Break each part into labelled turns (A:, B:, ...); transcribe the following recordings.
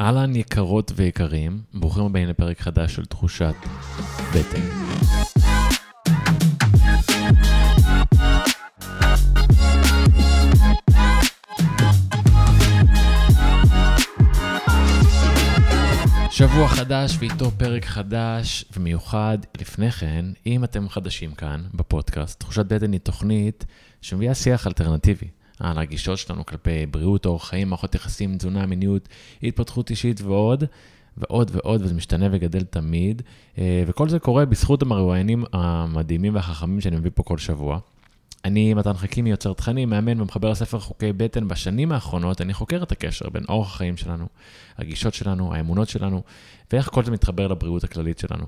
A: אהלן יקרות ויקרים, ברוכים הבאים לפרק חדש של תחושת בטן. שבוע חדש ואיתו פרק חדש ומיוחד. לפני כן, אם אתם חדשים כאן בפודקאסט, תחושת בטן היא תוכנית שמביאה שיח אלטרנטיבי על הגישות שלנו כלפי בריאות, אורח חיים, מערכות יחסים, תזונה, מיניות, התפתחות אישית ועוד. ועוד ועוד, וזה משתנה וגדל תמיד, אה, וכל זה קורה בזכות המרואיינים המדהימים והחכמים שאני מביא פה כל שבוע. אני מתן חכימי, יוצר תכנים, מאמן ומחבר לספר חוקי בטן. בשנים האחרונות אני חוקר את הקשר בין אורח החיים שלנו, הגישות שלנו, האמונות שלנו, ואיך כל זה מתחבר לבריאות הכללית שלנו.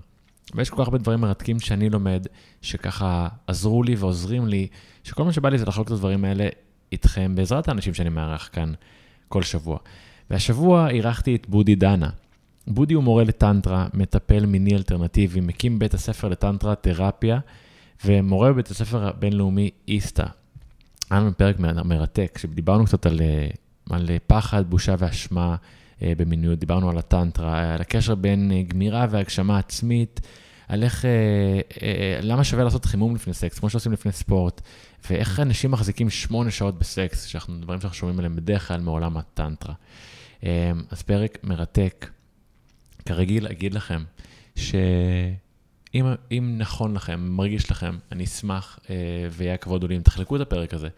A: ויש כל כך הרבה דברים מרתקים שאני לומד, שככה עזרו לי ועוזרים לי, שכל מה שבא לי זה לחלוק את הדברים האלה איתכם, בעזרת האנשים שאני מארח כאן כל שבוע. והשבוע אירחתי את בודי דנה. בודי הוא מורה לטנטרה, מטפל מיני אלטרנטיבי, מקים בית הספר לטנטרה תרפיה. ומורה בבית הספר הבינלאומי איסתא. היה לנו פרק מרתק, שדיברנו קצת על, אה, על פחד, בושה ואשמה אה, במיניות, דיברנו על הטנטרה, על הקשר בין אה, גמירה והגשמה עצמית, על איך, למה שווה לעשות חימום לפני סקס, כמו שעושים לפני ספורט, ואיך אנשים מחזיקים שמונה שעות בסקס, שאנחנו, דברים שאנחנו שומעים עליהם בדרך כלל מעולם הטנטרה. אז פרק מרתק. כרגיל, אגיד לכם, ש... אם, נכון לכם, מרגיש לכם, אני אשמח אה, ויהיה כבוד לי אם תחלקו את הפרק הזה.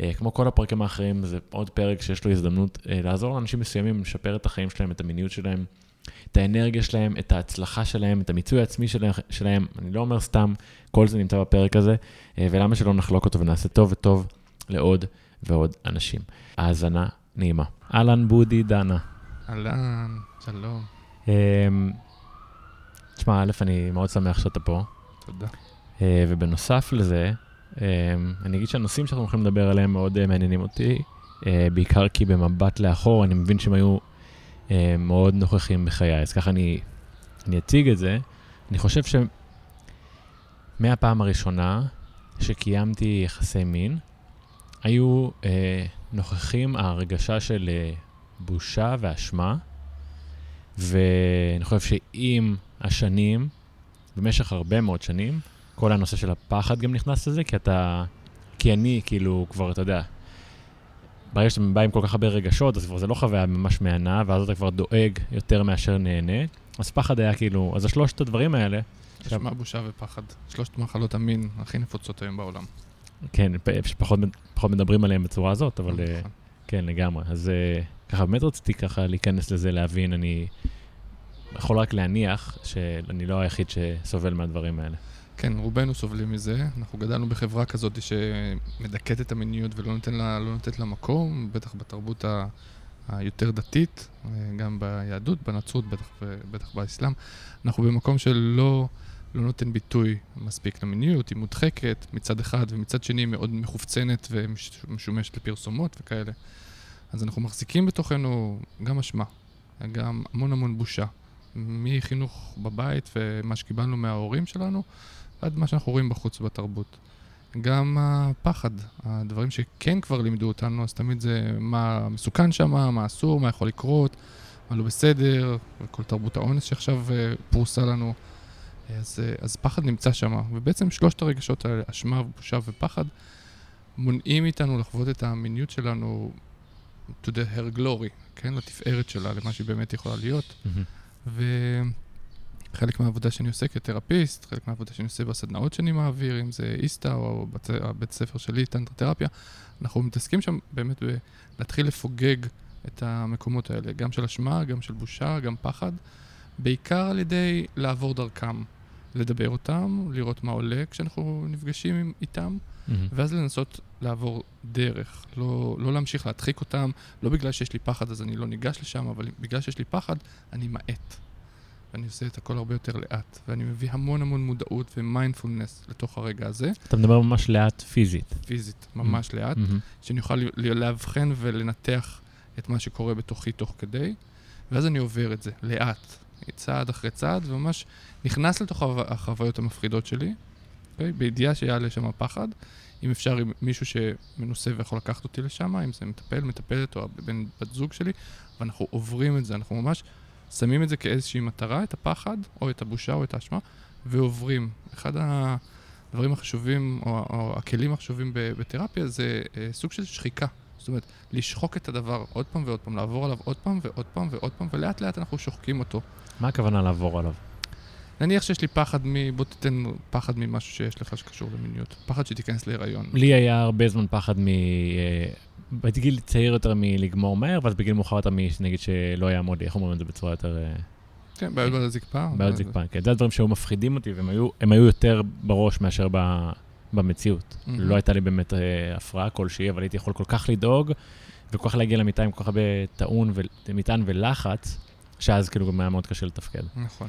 A: אה, כמו כל הפרקים האחרים, זה עוד פרק שיש לו הזדמנות אה, לעזור לאנשים מסוימים לשפר את החיים שלהם, את המיניות שלהם, את האנרגיה שלהם, את ההצלחה שלהם, את המיצוי העצמי שלהם. שלהם. אני לא אומר סתם, כל זה נמצא בפרק הזה, אה, ולמה שלא נחלוק אותו ונעשה טוב וטוב לעוד ועוד אנשים. האזנה נעימה. אהלן בודי דנה.
B: אהלן, שלום.
A: אה, תשמע, א', אני מאוד שמח שאתה פה.
B: תודה.
A: Uh, ובנוסף לזה, אני אגיד שהנושאים שאנחנו הולכים לדבר עליהם מאוד מעניינים אותי, בעיקר כי במבט לאחור, אני מבין שהם היו מאוד נוכחים בחיי. אז ככה אני, אני אציג את זה. אני חושב שמהפעם הראשונה שקיימתי יחסי מין, היו uh, נוכחים ההרגשה של uh, בושה ואשמה, ואני חושב שאם השנים, במשך הרבה מאוד שנים, כל הנושא של הפחד גם נכנס לזה, כי אתה, כי אני כאילו כבר, אתה יודע, ברגע שאתה בא עם כל כך הרבה רגשות, אז כבר זה לא חוויה ממש מהנה, ואז אתה כבר דואג יותר מאשר נהנה. אז פחד היה כאילו, אז השלושת הדברים האלה...
B: אשמה, בושה ופחד. שלושת מחלות המין הכי נפוצות היום בעולם.
A: כן, שפחות מדברים עליהם בצורה הזאת, אבל נכון. uh, כן, לגמרי. אז uh, ככה, באמת רציתי ככה להיכנס לזה, להבין, אני יכול רק להניח שאני לא היחיד שסובל מהדברים האלה.
B: כן, רובנו סובלים מזה. אנחנו גדלנו בחברה כזאת שמדכאת את המיניות ולא נותן לה, לא נותנת לה מקום, בטח בתרבות ה... היותר דתית, גם ביהדות, בנצרות, בטח, בטח באסלאם. אנחנו במקום שלא לא נותן ביטוי מספיק למיניות, היא מודחקת מצד אחד, ומצד שני מאוד מחופצנת ומשמשת לפרסומות וכאלה. אז אנחנו מחזיקים בתוכנו גם אשמה, גם המון המון בושה. מחינוך בבית ומה שקיבלנו מההורים שלנו, עד מה שאנחנו רואים בחוץ בתרבות. גם הפחד, הדברים שכן כבר לימדו אותנו, אז תמיד זה מה מסוכן שם, מה אסור, מה יכול לקרות, מה לא בסדר, וכל תרבות האונס שעכשיו אה, פרוסה לנו. אז, אה, אז פחד נמצא שם, ובעצם שלושת הרגשות האלה, אשמה, בושה ופחד, מונעים מאיתנו לחוות את המיניות שלנו to the her glory, כן? לתפארת שלה, למה שהיא באמת יכולה להיות. Mm-hmm. וחלק מהעבודה שאני עושה כתרפיסט, חלק מהעבודה שאני עושה בסדנאות שאני מעביר, אם זה איסתא או בית, הבית ספר שלי, טנטרתרפיה, אנחנו מתעסקים שם באמת בלהתחיל לפוגג את המקומות האלה, גם של אשמה, גם של בושה, גם פחד, בעיקר על ידי לעבור דרכם, לדבר אותם, לראות מה עולה כשאנחנו נפגשים איתם, mm-hmm. ואז לנסות לעבור דרך, לא, לא להמשיך להדחיק אותם, לא בגלל שיש לי פחד אז אני לא ניגש לשם, אבל בגלל שיש לי פחד, אני מאט. ואני עושה את הכל הרבה יותר לאט, ואני מביא המון המון מודעות ומיינדפולנס לתוך הרגע הזה.
A: אתה מדבר ממש לאט פיזית.
B: פיזית, ממש mm-hmm. לאט, mm-hmm. שאני אוכל לאבחן ולנתח את מה שקורה בתוכי תוך כדי, ואז אני עובר את זה לאט, צעד אחרי צעד, וממש נכנס לתוך החוויות המפחידות שלי, okay? אוקיי? בידיעה שיעלה שם הפחד, אם אפשר עם מישהו שמנוסה ויכול לקחת אותי לשם, אם זה מטפל, מטפלת או בן בת זוג שלי, ואנחנו עוברים את זה, אנחנו ממש שמים את זה כאיזושהי מטרה, את הפחד, או את הבושה, או את האשמה, ועוברים. אחד הדברים החשובים, או, או הכלים החשובים בתרפיה, זה אה, סוג של שחיקה. זאת אומרת, לשחוק את הדבר עוד פעם ועוד פעם, לעבור עליו עוד פעם ועוד פעם ועוד פעם, ולאט לאט אנחנו שוחקים אותו.
A: מה הכוונה לעבור עליו?
B: נניח שיש לי פחד מ... בוא תיתן פחד ממשהו שיש לך שקשור למיניות. פחד שתיכנס להיריון.
A: לי היה הרבה זמן פחד מ... בגיל צעיר יותר מלגמור מהר, ואז בגיל מאוחר יותר נגיד שלא יעמוד איך אומרים את זה בצורה יותר... אה,
B: כן, בעיות בזקפה.
A: בעיות זקפה, כן. זה הדברים שהיו מפחידים אותי, והם היו, יותר בראש מאשר במציאות. לא הייתה לי באמת אה, הפרעה כלשהי, אבל הייתי יכול כל כך לדאוג, וכל כך להגיע למיטה עם כל כך הרבה טעון ומטען ולחץ, שאז כאילו גם היה מאוד קשה לתפקד.
B: נכון.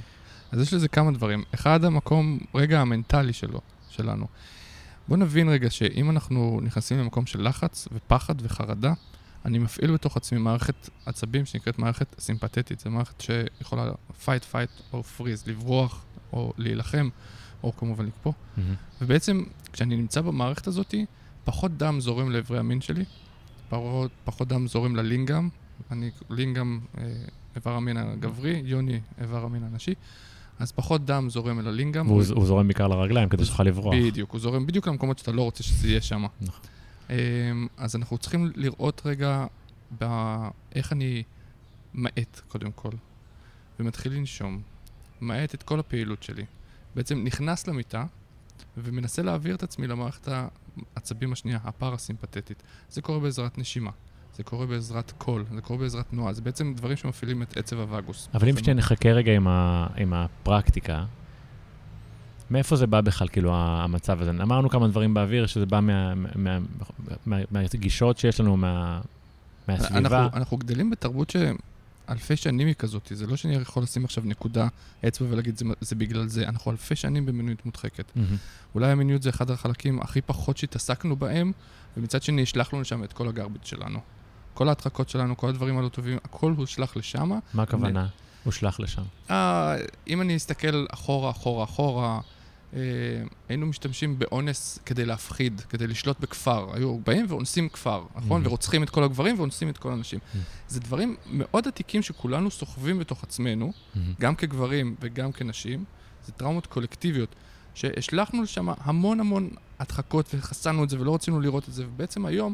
B: אז יש לזה כמה דברים. אחד, המקום, רגע המנטלי שלו, שלנו. בוא נבין רגע שאם אנחנו נכנסים למקום של לחץ ופחד וחרדה, אני מפעיל בתוך עצמי מערכת עצבים שנקראת מערכת סימפתטית. זו מערכת שיכולה fight, fight או freeze, לברוח או להילחם, או כמובן לקפוא. Mm-hmm. ובעצם, כשאני נמצא במערכת הזאת, פחות דם זורם לאיברי המין שלי, פחות, פחות דם זורם ללינגאם. אני לינגאם, אה, איבר המין הגברי, יוני, איבר המין הנשי. אז פחות דם זורם אל הלינגאם.
A: והוא הוא זורם בעיקר לרגליים כדי שתוכל לברוח.
B: בדיוק, הוא זורם בדיוק למקומות שאתה לא רוצה שזה יהיה שם. נכון. אמ, אז אנחנו צריכים לראות רגע איך אני מאט, קודם כל, ומתחיל לנשום. מאט את כל הפעילות שלי. בעצם נכנס למיטה ומנסה להעביר את עצמי למערכת העצבים השנייה, הפרסימפטית. זה קורה בעזרת נשימה. זה קורה בעזרת קול, זה קורה בעזרת תנועה, זה בעצם דברים שמפעילים את עצב הווגוס.
A: אבל אם שנייה נחכה רגע עם, ה, עם הפרקטיקה, מאיפה זה בא בכלל, כאילו, המצב הזה? אמרנו כמה דברים באוויר, שזה בא מהגישות שיש לנו, מה, מהסביבה.
B: אנחנו, אנחנו גדלים בתרבות שאלפי שנים היא כזאת, זה לא שאני יכול לשים עכשיו נקודה אצבע ולהגיד, זה, זה בגלל זה, אנחנו אלפי שנים במיניות מודחקת. Mm-hmm. אולי המיניות זה אחד החלקים הכי פחות שהתעסקנו בהם, ומצד שני, השלחנו לשם את כל הגרביט שלנו. כל ההדחקות שלנו, כל הדברים הלא טובים, הכל הושלך לשם.
A: מה הכוונה? הושלך לשם.
B: Uh, אם אני אסתכל אחורה, אחורה, אחורה, uh, היינו משתמשים באונס כדי להפחיד, כדי לשלוט בכפר. היו באים ואונסים כפר, נכון? Mm-hmm. ורוצחים את כל הגברים ואונסים את כל הנשים. Mm-hmm. זה דברים מאוד עתיקים שכולנו סוחבים בתוך עצמנו, mm-hmm. גם כגברים וגם כנשים. זה טראומות קולקטיביות, שהשלכנו לשם המון המון הדחקות וחסנו את זה ולא רצינו לראות את זה, ובעצם היום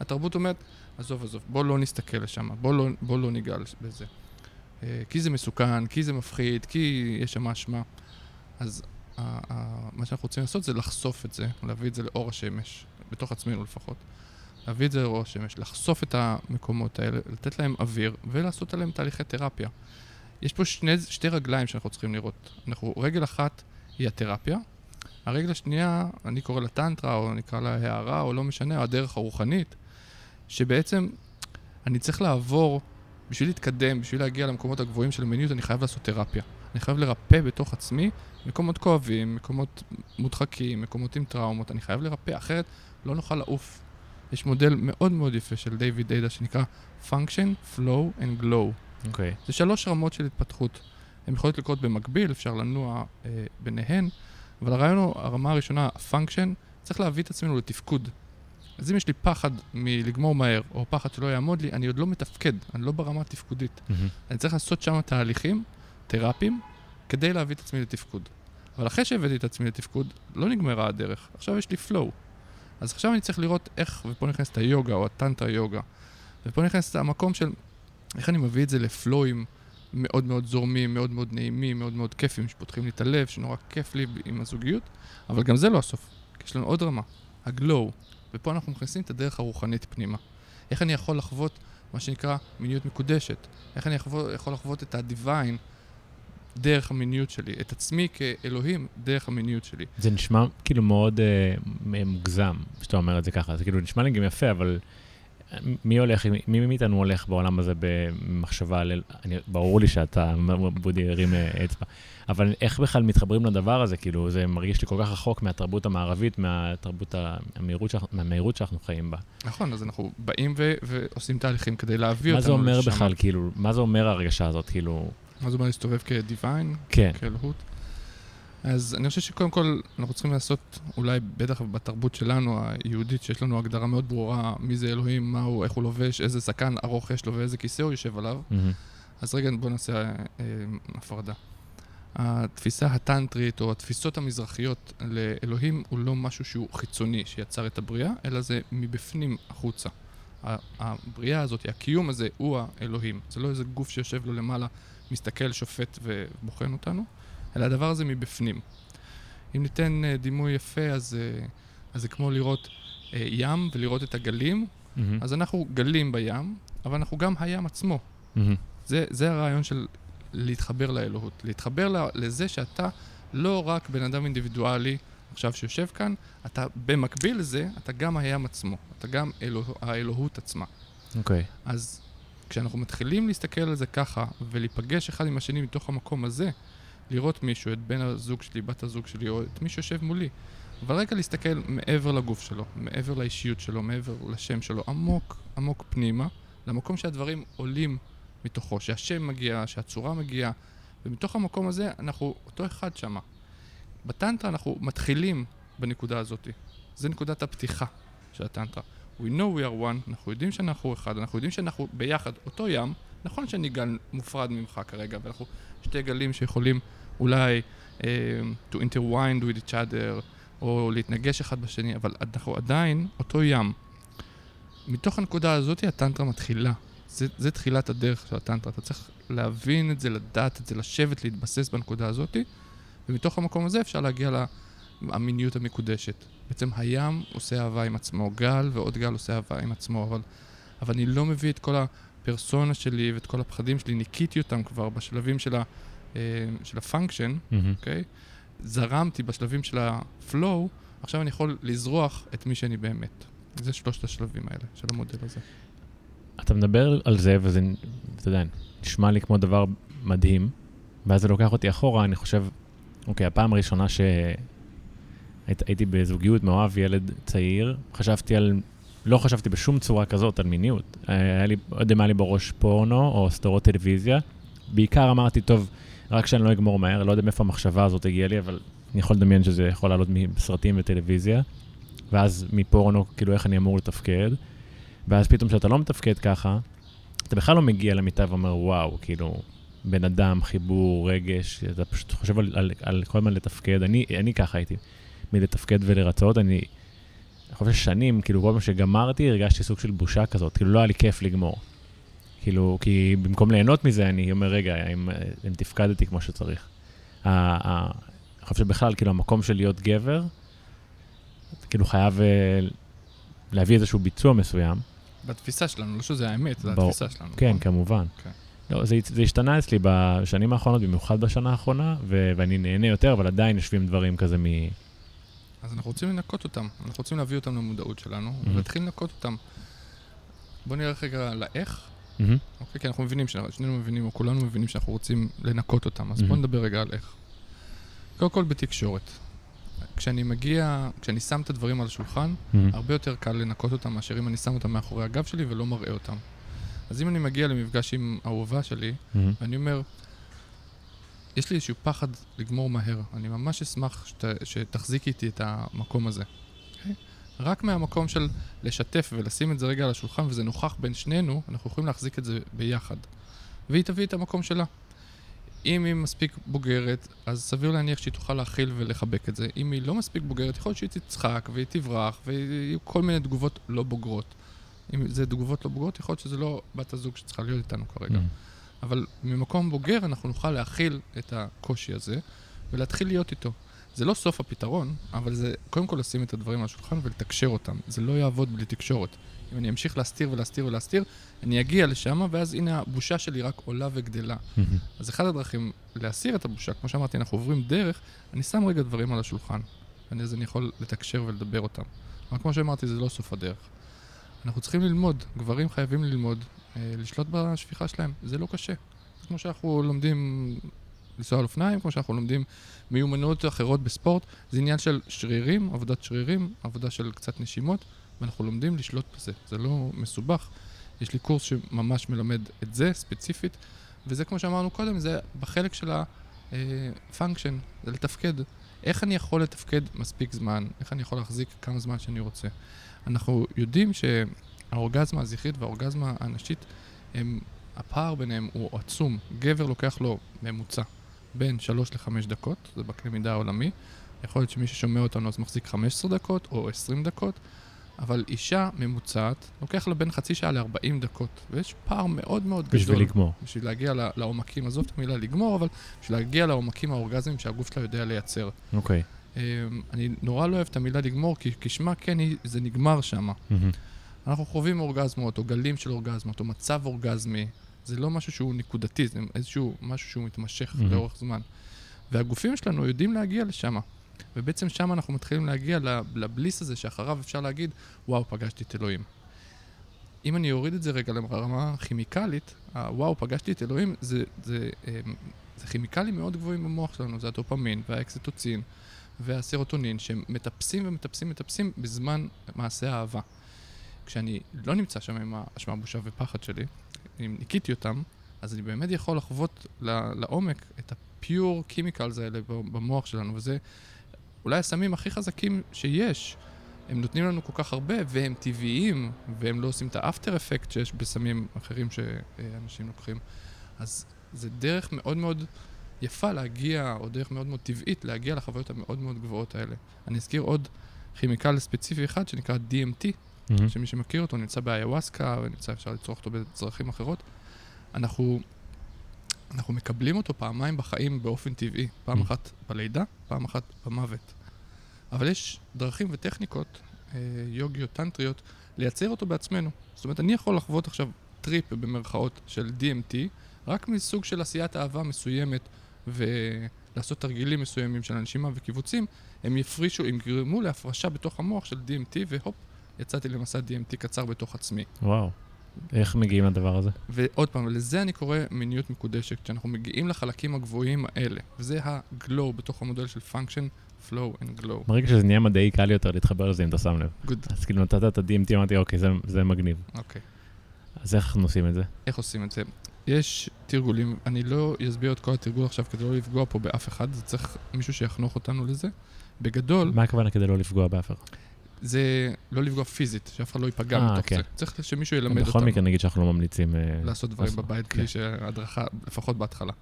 B: התרבות אומרת, עזוב, עזוב, בוא לא נסתכל לשם, בוא לא, בוא לא ניגע בזה. אה, כי זה מסוכן, כי זה מפחיד, כי יש שם אשמה. אז מה שאנחנו רוצים לעשות זה לחשוף את זה, להביא את זה לאור השמש, בתוך עצמנו לפחות. להביא את זה לאור השמש, לחשוף את המקומות האלה, לתת להם אוויר ולעשות עליהם תהליכי תרפיה. יש פה שני, שתי רגליים שאנחנו צריכים לראות. אנחנו, רגל אחת היא התרפיה, הרגל השנייה, אני קורא לה טנטרה, או נקרא לה הערה, או לא משנה, או הדרך הרוחנית, שבעצם אני צריך לעבור, בשביל להתקדם, בשביל להגיע למקומות הגבוהים של המיניות, אני חייב לעשות תרפיה. אני חייב לרפא בתוך עצמי מקומות כואבים, מקומות מודחקים, מקומות עם טראומות, אני חייב לרפא, אחרת לא נוכל לעוף. יש מודל מאוד מאוד יפה של דיוויד דיידה שנקרא Function, Flow and Glow.
A: אוקיי. Okay.
B: זה שלוש רמות של התפתחות. הן יכולות לקרות במקביל, אפשר לנוע אה, ביניהן, אבל הרעיון הוא, הרמה הראשונה, Function, צריך להביא את עצמנו לתפקוד. אז אם יש לי פחד מלגמור מהר, או פחד שלא יעמוד לי, אני עוד לא מתפקד, אני לא ברמה התפקודית. Mm-hmm. אני צריך לעשות שם תהליכים, תרפיים, כדי להביא את עצמי לתפקוד. אבל אחרי שהבאתי את עצמי לתפקוד, לא נגמרה הדרך. עכשיו יש לי flow. אז עכשיו אני צריך לראות איך, ופה נכנסת היוגה או הטנטרה יוגה, ופה נכנס המקום של איך אני מביא את זה לפלואים מאוד מאוד זורמים, מאוד מאוד נעימים, מאוד מאוד כיפים, שפותחים לי את הלב, שנורא כיף לי עם הזוגיות, אבל גם זה לא הסוף, כי יש לנו עוד רמה, הגלואו. ופה אנחנו מכניסים את הדרך הרוחנית פנימה. איך אני יכול לחוות מה שנקרא מיניות מקודשת? איך אני יכול, יכול לחוות את הדיוויין דרך המיניות שלי, את עצמי כאלוהים דרך המיניות שלי.
A: זה נשמע כאילו מאוד uh, מוגזם, שאתה אומר את זה ככה. זה כאילו נשמע לי גם יפה, אבל מי הולך, מי מאיתנו הולך בעולם הזה במחשבה, על... אני, ברור לי שאתה, בודי הרים אה, אצבע, אבל איך בכלל מתחברים לדבר הזה? כאילו, זה מרגיש לי כל כך רחוק מהתרבות המערבית, מהתרבות, המהירות, שאנחנו, מהמהירות שאנחנו חיים בה.
B: נכון, אז אנחנו באים ו- ועושים תהליכים כדי להביא אותנו
A: לשם. מה זה אומר לשם. בכלל, כאילו, מה זה אומר ההרגשה הזאת, כאילו...
B: מה זה אומר להסתובב כדיוויין?
A: כן.
B: כאלוהות? אז אני חושב שקודם כל אנחנו צריכים לעשות, אולי בטח בתרבות שלנו, היהודית, שיש לנו הגדרה מאוד ברורה מי זה אלוהים, מה הוא, איך הוא לובש, איזה זקן ארוך יש לו ואיזה כיסא הוא יושב עליו.
A: מהמם.
B: אז רגע בואו נעשה אה, הפרדה. התפיסה הטנטרית או התפיסות המזרחיות לאלוהים הוא לא משהו שהוא חיצוני שיצר את הבריאה, אלא זה מבפנים החוצה. הבריאה הזאת, הקיום הזה, הוא האלוהים. זה לא איזה גוף שיושב לו למעלה, מסתכל, שופט ובוחן אותנו, אלא הדבר הזה מבפנים. אם ניתן אה, דימוי יפה, אז, אה, אז זה כמו לראות אה, ים ולראות את הגלים.
A: מהמם.
B: אז אנחנו גלים בים, אבל אנחנו גם הים עצמו.
A: מהמם.
B: זה, זה הרעיון של להתחבר לאלוהות. להתחבר ל- לזה שאתה לא רק בן אדם אינדיבידואלי עכשיו שיושב כאן, אתה במקביל לזה, אתה גם הים עצמו. אתה גם אלוה, האלוהות עצמה.
A: אוקיי.
B: אז כשאנחנו מתחילים להסתכל על זה ככה, ולהיפגש אחד עם השני מתוך המקום הזה, לראות מישהו, את בן הזוג שלי, בת הזוג שלי, או את מי שיושב מולי, אבל רגע להסתכל מעבר לגוף שלו, מעבר לאישיות שלו, מעבר לשם שלו, עמוק, עמוק פנימה, למקום שהדברים עולים מתוכו, שהשם מגיע, שהצורה מגיעה, ומתוך המקום הזה אנחנו אותו אחד שמה. בטנטרה אנחנו מתחילים בנקודה הזאת. זה נקודת הפתיחה של הטנטרה. We know we are one, אנחנו יודעים שאנחנו אחד, אנחנו יודעים שאנחנו ביחד, אותו ים, נכון שאני גל מופרד ממך כרגע, ואנחנו שתי גלים שיכולים אולי um, to interwind with each other, או להתנגש אחד בשני, אבל אנחנו עדיין אותו ים. מתוך הנקודה הזאת הטנטרה מתחילה. זה, זה תחילת הדרך של הטנטרה. אתה צריך להבין את זה, לדעת את זה, לשבת, להתבסס בנקודה הזאת, ומתוך המקום הזה אפשר להגיע למיניות המקודשת. בעצם הים עושה אהבה עם עצמו, גל ועוד גל עושה אהבה עם עצמו, אבל, אבל אני לא מביא את כל הפרסונה שלי ואת כל הפחדים שלי, ניקיתי אותם כבר בשלבים של, ה, אה, של ה
A: function.
B: אוקיי? זרמתי בשלבים של ה flow, עכשיו אני יכול לזרוח את מי שאני באמת. זה שלושת השלבים האלה של המודל הזה.
A: אתה מדבר על זה, וזה, אתה יודע, נשמע לי כמו דבר מדהים, ואז זה לוקח אותי אחורה, אני חושב, אוקיי, הפעם הראשונה שהייתי בזוגיות מאוהב ילד צעיר, חשבתי על, לא חשבתי בשום צורה כזאת על מיניות. אה, היה לי, מה היה לי בראש פורנו או סדרות טלוויזיה. בעיקר אמרתי, טוב, רק שאני לא אגמור מהר, לא יודע מאיפה המחשבה הזאת הגיעה לי, אבל אני יכול לדמיין שזה יכול לעלות מסרטים וטלוויזיה. ואז מפורנו, כאילו, איך אני אמור לתפקד. ואז פתאום כשאתה לא מתפקד ככה, אתה בכלל לא מגיע למיטה ואומר, וואו, כאילו, בן אדם, חיבור, רגש, אתה פשוט חושב על, על, על כל הזמן לתפקד. אני, אני ככה הייתי, מלתפקד ולרצות. אני, אני חושב ששנים, כאילו, כל פעם שגמרתי, הרגשתי סוג של בושה כזאת. כאילו, לא היה לי כיף לגמור. כאילו, כי במקום ליהנות מזה, אני אומר, רגע, אם, אם תפקדתי כמו שצריך. אני חושב שבכלל, כאילו, המקום של להיות גבר, אתה כאילו חייב אה, להביא איזשהו ביצוע מסוים.
B: בתפיסה שלנו, לא שזה האמת, זה
A: ברור.
B: התפיסה שלנו.
A: כן,
B: נכון?
A: כמובן.
B: כן.
A: לא, זה, זה השתנה אצלי בשנים האחרונות, במיוחד בשנה האחרונה, ו- ואני נהנה יותר, אבל עדיין יושבים דברים כזה מ...
B: אז אנחנו רוצים לנקות אותם, אנחנו רוצים להביא אותם למודעות שלנו,
A: Mhm.
B: ולהתחיל לנקות אותם. בואו נראה רגע לאיך,
A: מהמם,
B: אוקיי? כי אנחנו מבינים, שנינו מבינים, או כולנו מבינים שאנחנו רוצים לנקות אותם, אז
A: Mhm.
B: בואו נדבר רגע על איך. קודם כל בתקשורת. כשאני מגיע, כשאני שם את הדברים על השולחן,
A: מהמם,
B: הרבה יותר קל לנקות אותם מאשר אם אני שם אותם מאחורי הגב שלי ולא מראה אותם. אז אם אני מגיע למפגש עם אהובה שלי,
A: מהמם,
B: ואני אומר, יש לי איזשהו פחד לגמור מהר. אני ממש אשמח שת, שתחזיקי איתי את המקום הזה. Okay? רק מהמקום של לשתף ולשים את זה רגע על השולחן, וזה נוכח בין שנינו, אנחנו יכולים להחזיק את זה ביחד. והיא תביא את המקום שלה. אם היא מספיק בוגרת, אז סביר להניח שהיא תוכל להכיל ולחבק את זה. אם היא לא מספיק בוגרת, יכול להיות שהיא תצחק והיא תברח, ויהיו כל מיני תגובות לא בוגרות. אם זה תגובות לא בוגרות, יכול להיות שזה לא בת הזוג שצריכה להיות איתנו כרגע.
A: מהמם.
B: אבל ממקום בוגר אנחנו נוכל להכיל את הקושי הזה ולהתחיל להיות איתו. זה לא סוף הפתרון, אבל זה קודם כל לשים את הדברים על השולחן ולתקשר אותם. זה לא יעבוד בלי תקשורת. אם אני אמשיך להסתיר ולהסתיר ולהסתיר, אני אגיע לשם, ואז הנה הבושה שלי רק עולה וגדלה. אז אחד הדרכים להסיר את הבושה, כמו שאמרתי, אנחנו עוברים דרך, אני שם רגע דברים על השולחן. ואני- אז אני יכול לתקשר ולדבר אותם. אבל כמו שאמרתי, זה לא סוף הדרך. אנחנו צריכים ללמוד, גברים חייבים ללמוד, לשלוט בשפיכה שלהם. זה לא קשה. כמו שאנחנו לומדים לנסוע על אופניים, כמו שאנחנו לומדים מיומנויות אחרות בספורט, זה עניין של שרירים, עבודת שרירים, עבודה של קצת נשימות, ואנחנו לומדים לשלוט בזה. זה לא מסובך. יש לי קורס שממש מלמד את זה ספציפית, וזה כמו שאמרנו קודם, זה בחלק של פונקשן, זה לתפקד. איך אני יכול לתפקד מספיק זמן? איך אני יכול להחזיק כמה זמן שאני רוצה? אנחנו יודעים שהאורגזמה הזכרית והאורגזמה הנשית, הם, הפער ביניהם הוא עצום. גבר לוקח לו ממוצע בין 3 ל-5 דקות, זה בקנה מידה העולמי. יכול להיות שמי ששומע אותנו אז מחזיק 15 דקות או 20 דקות, אבל אישה ממוצעת, לוקח לה בין חצי שעה ל-40 דקות, ויש פער מאוד מאוד גדול.
A: בשביל לגמור.
B: בשביל להגיע לעומקים, עזוב את המילה לגמור, אבל בשביל להגיע לעומקים האורגזמיים שהגוף שלה יודע לייצר.
A: אוקיי.
B: אמ, אני נורא לא אוהב את המילה לגמור, כי כשמה כן היא, זה נגמר שם. אנחנו חווים אורגזמות, או גלים של אורגזמות, או מצב אורגזמי. זה לא משהו שהוא נקודתי, זה איזשהו משהו שהוא מתמשך לאורך זמן. והגופים שלנו יודעים להגיע לשם. ובעצם שם אנחנו מתחילים להגיע לבליס הזה שאחריו אפשר להגיד, וואו, פגשתי את אלוהים. אם אני אוריד את זה רגע לרמה כימיקלית, וואו, פגשתי את אלוהים, זה, זה, זה, אמ, זה כימיקלים מאוד גבוהים במוח שלנו, זה הדופמין והאקסטוצין והסרוטונין, שמטפסים ומטפסים ומטפסים בזמן מעשה האהבה. כשאני לא נמצא שם עם האשמה, בושה ופחד שלי, אם ניקיתי אותם, אז אני באמת יכול לחוות לעומק את הפיור קימיקלס האלה במוח שלנו, וזה אולי הסמים הכי חזקים שיש. הם נותנים לנו כל כך הרבה, והם טבעיים, והם לא עושים את האפטר אפקט שיש בסמים אחרים שאנשים לוקחים. אז זה דרך מאוד מאוד יפה להגיע, או דרך מאוד מאוד טבעית להגיע לחוויות המאוד מאוד גבוהות האלה. אני אזכיר עוד כימיקל ספציפי אחד שנקרא DMT, mm-hmm. שמי שמכיר אותו נמצא באיוואסקה, ונמצא, אפשר לצרוך אותו בדרכים אחרות. אנחנו, אנחנו מקבלים אותו פעמיים בחיים באופן טבעי, פעם mm-hmm. אחת בלידה, פעם אחת במוות. אבל יש דרכים וטכניקות, אה, יוגיות, טנטריות, לייצר אותו בעצמנו. זאת אומרת, אני יכול לחוות עכשיו טריפ במרכאות של DMT, רק מסוג של עשיית אהבה מסוימת, ולעשות תרגילים מסוימים של הנשימה וכיווצים, הם יפרישו, הם יגרמו להפרשה בתוך המוח של DMT, והופ, יצאתי למסע DMT קצר בתוך עצמי.
A: וואו. איך מגיעים לדבר הזה?
B: ועוד פעם, לזה אני קורא מיניות מקודשת, כשאנחנו מגיעים לחלקים הגבוהים האלה, וזה הגלו בתוך המודל של function, flow and glow.
A: ברגע שזה נהיה מדעי, קל יותר להתחבר לזה אם אתה שם לב.
B: Good.
A: אז כאילו נתת את ה-DMT, אמרתי, אוקיי, זה, זה מגניב.
B: אוקיי.
A: אז איך אנחנו עושים את זה?
B: איך עושים את זה? יש תרגולים, אני לא אסביר את כל התרגול עכשיו כדי לא לפגוע פה באף אחד, זה צריך מישהו שיחנוך אותנו לזה. בגדול...
A: מה הכוונה כדי לא לפגוע באף אחד?
B: זה לא לפגוע פיזית, שאף אחד לא ייפגע
A: אה,
B: מתוך
A: כן.
B: זה. צריך שמישהו ילמד אותנו.
A: בכל מקרה נגיד שאנחנו לא ממליצים... אה,
B: לעשות דברים
A: לעשות-
B: בבית
A: כן.
B: שהדרכה, לפחות בהתחלה.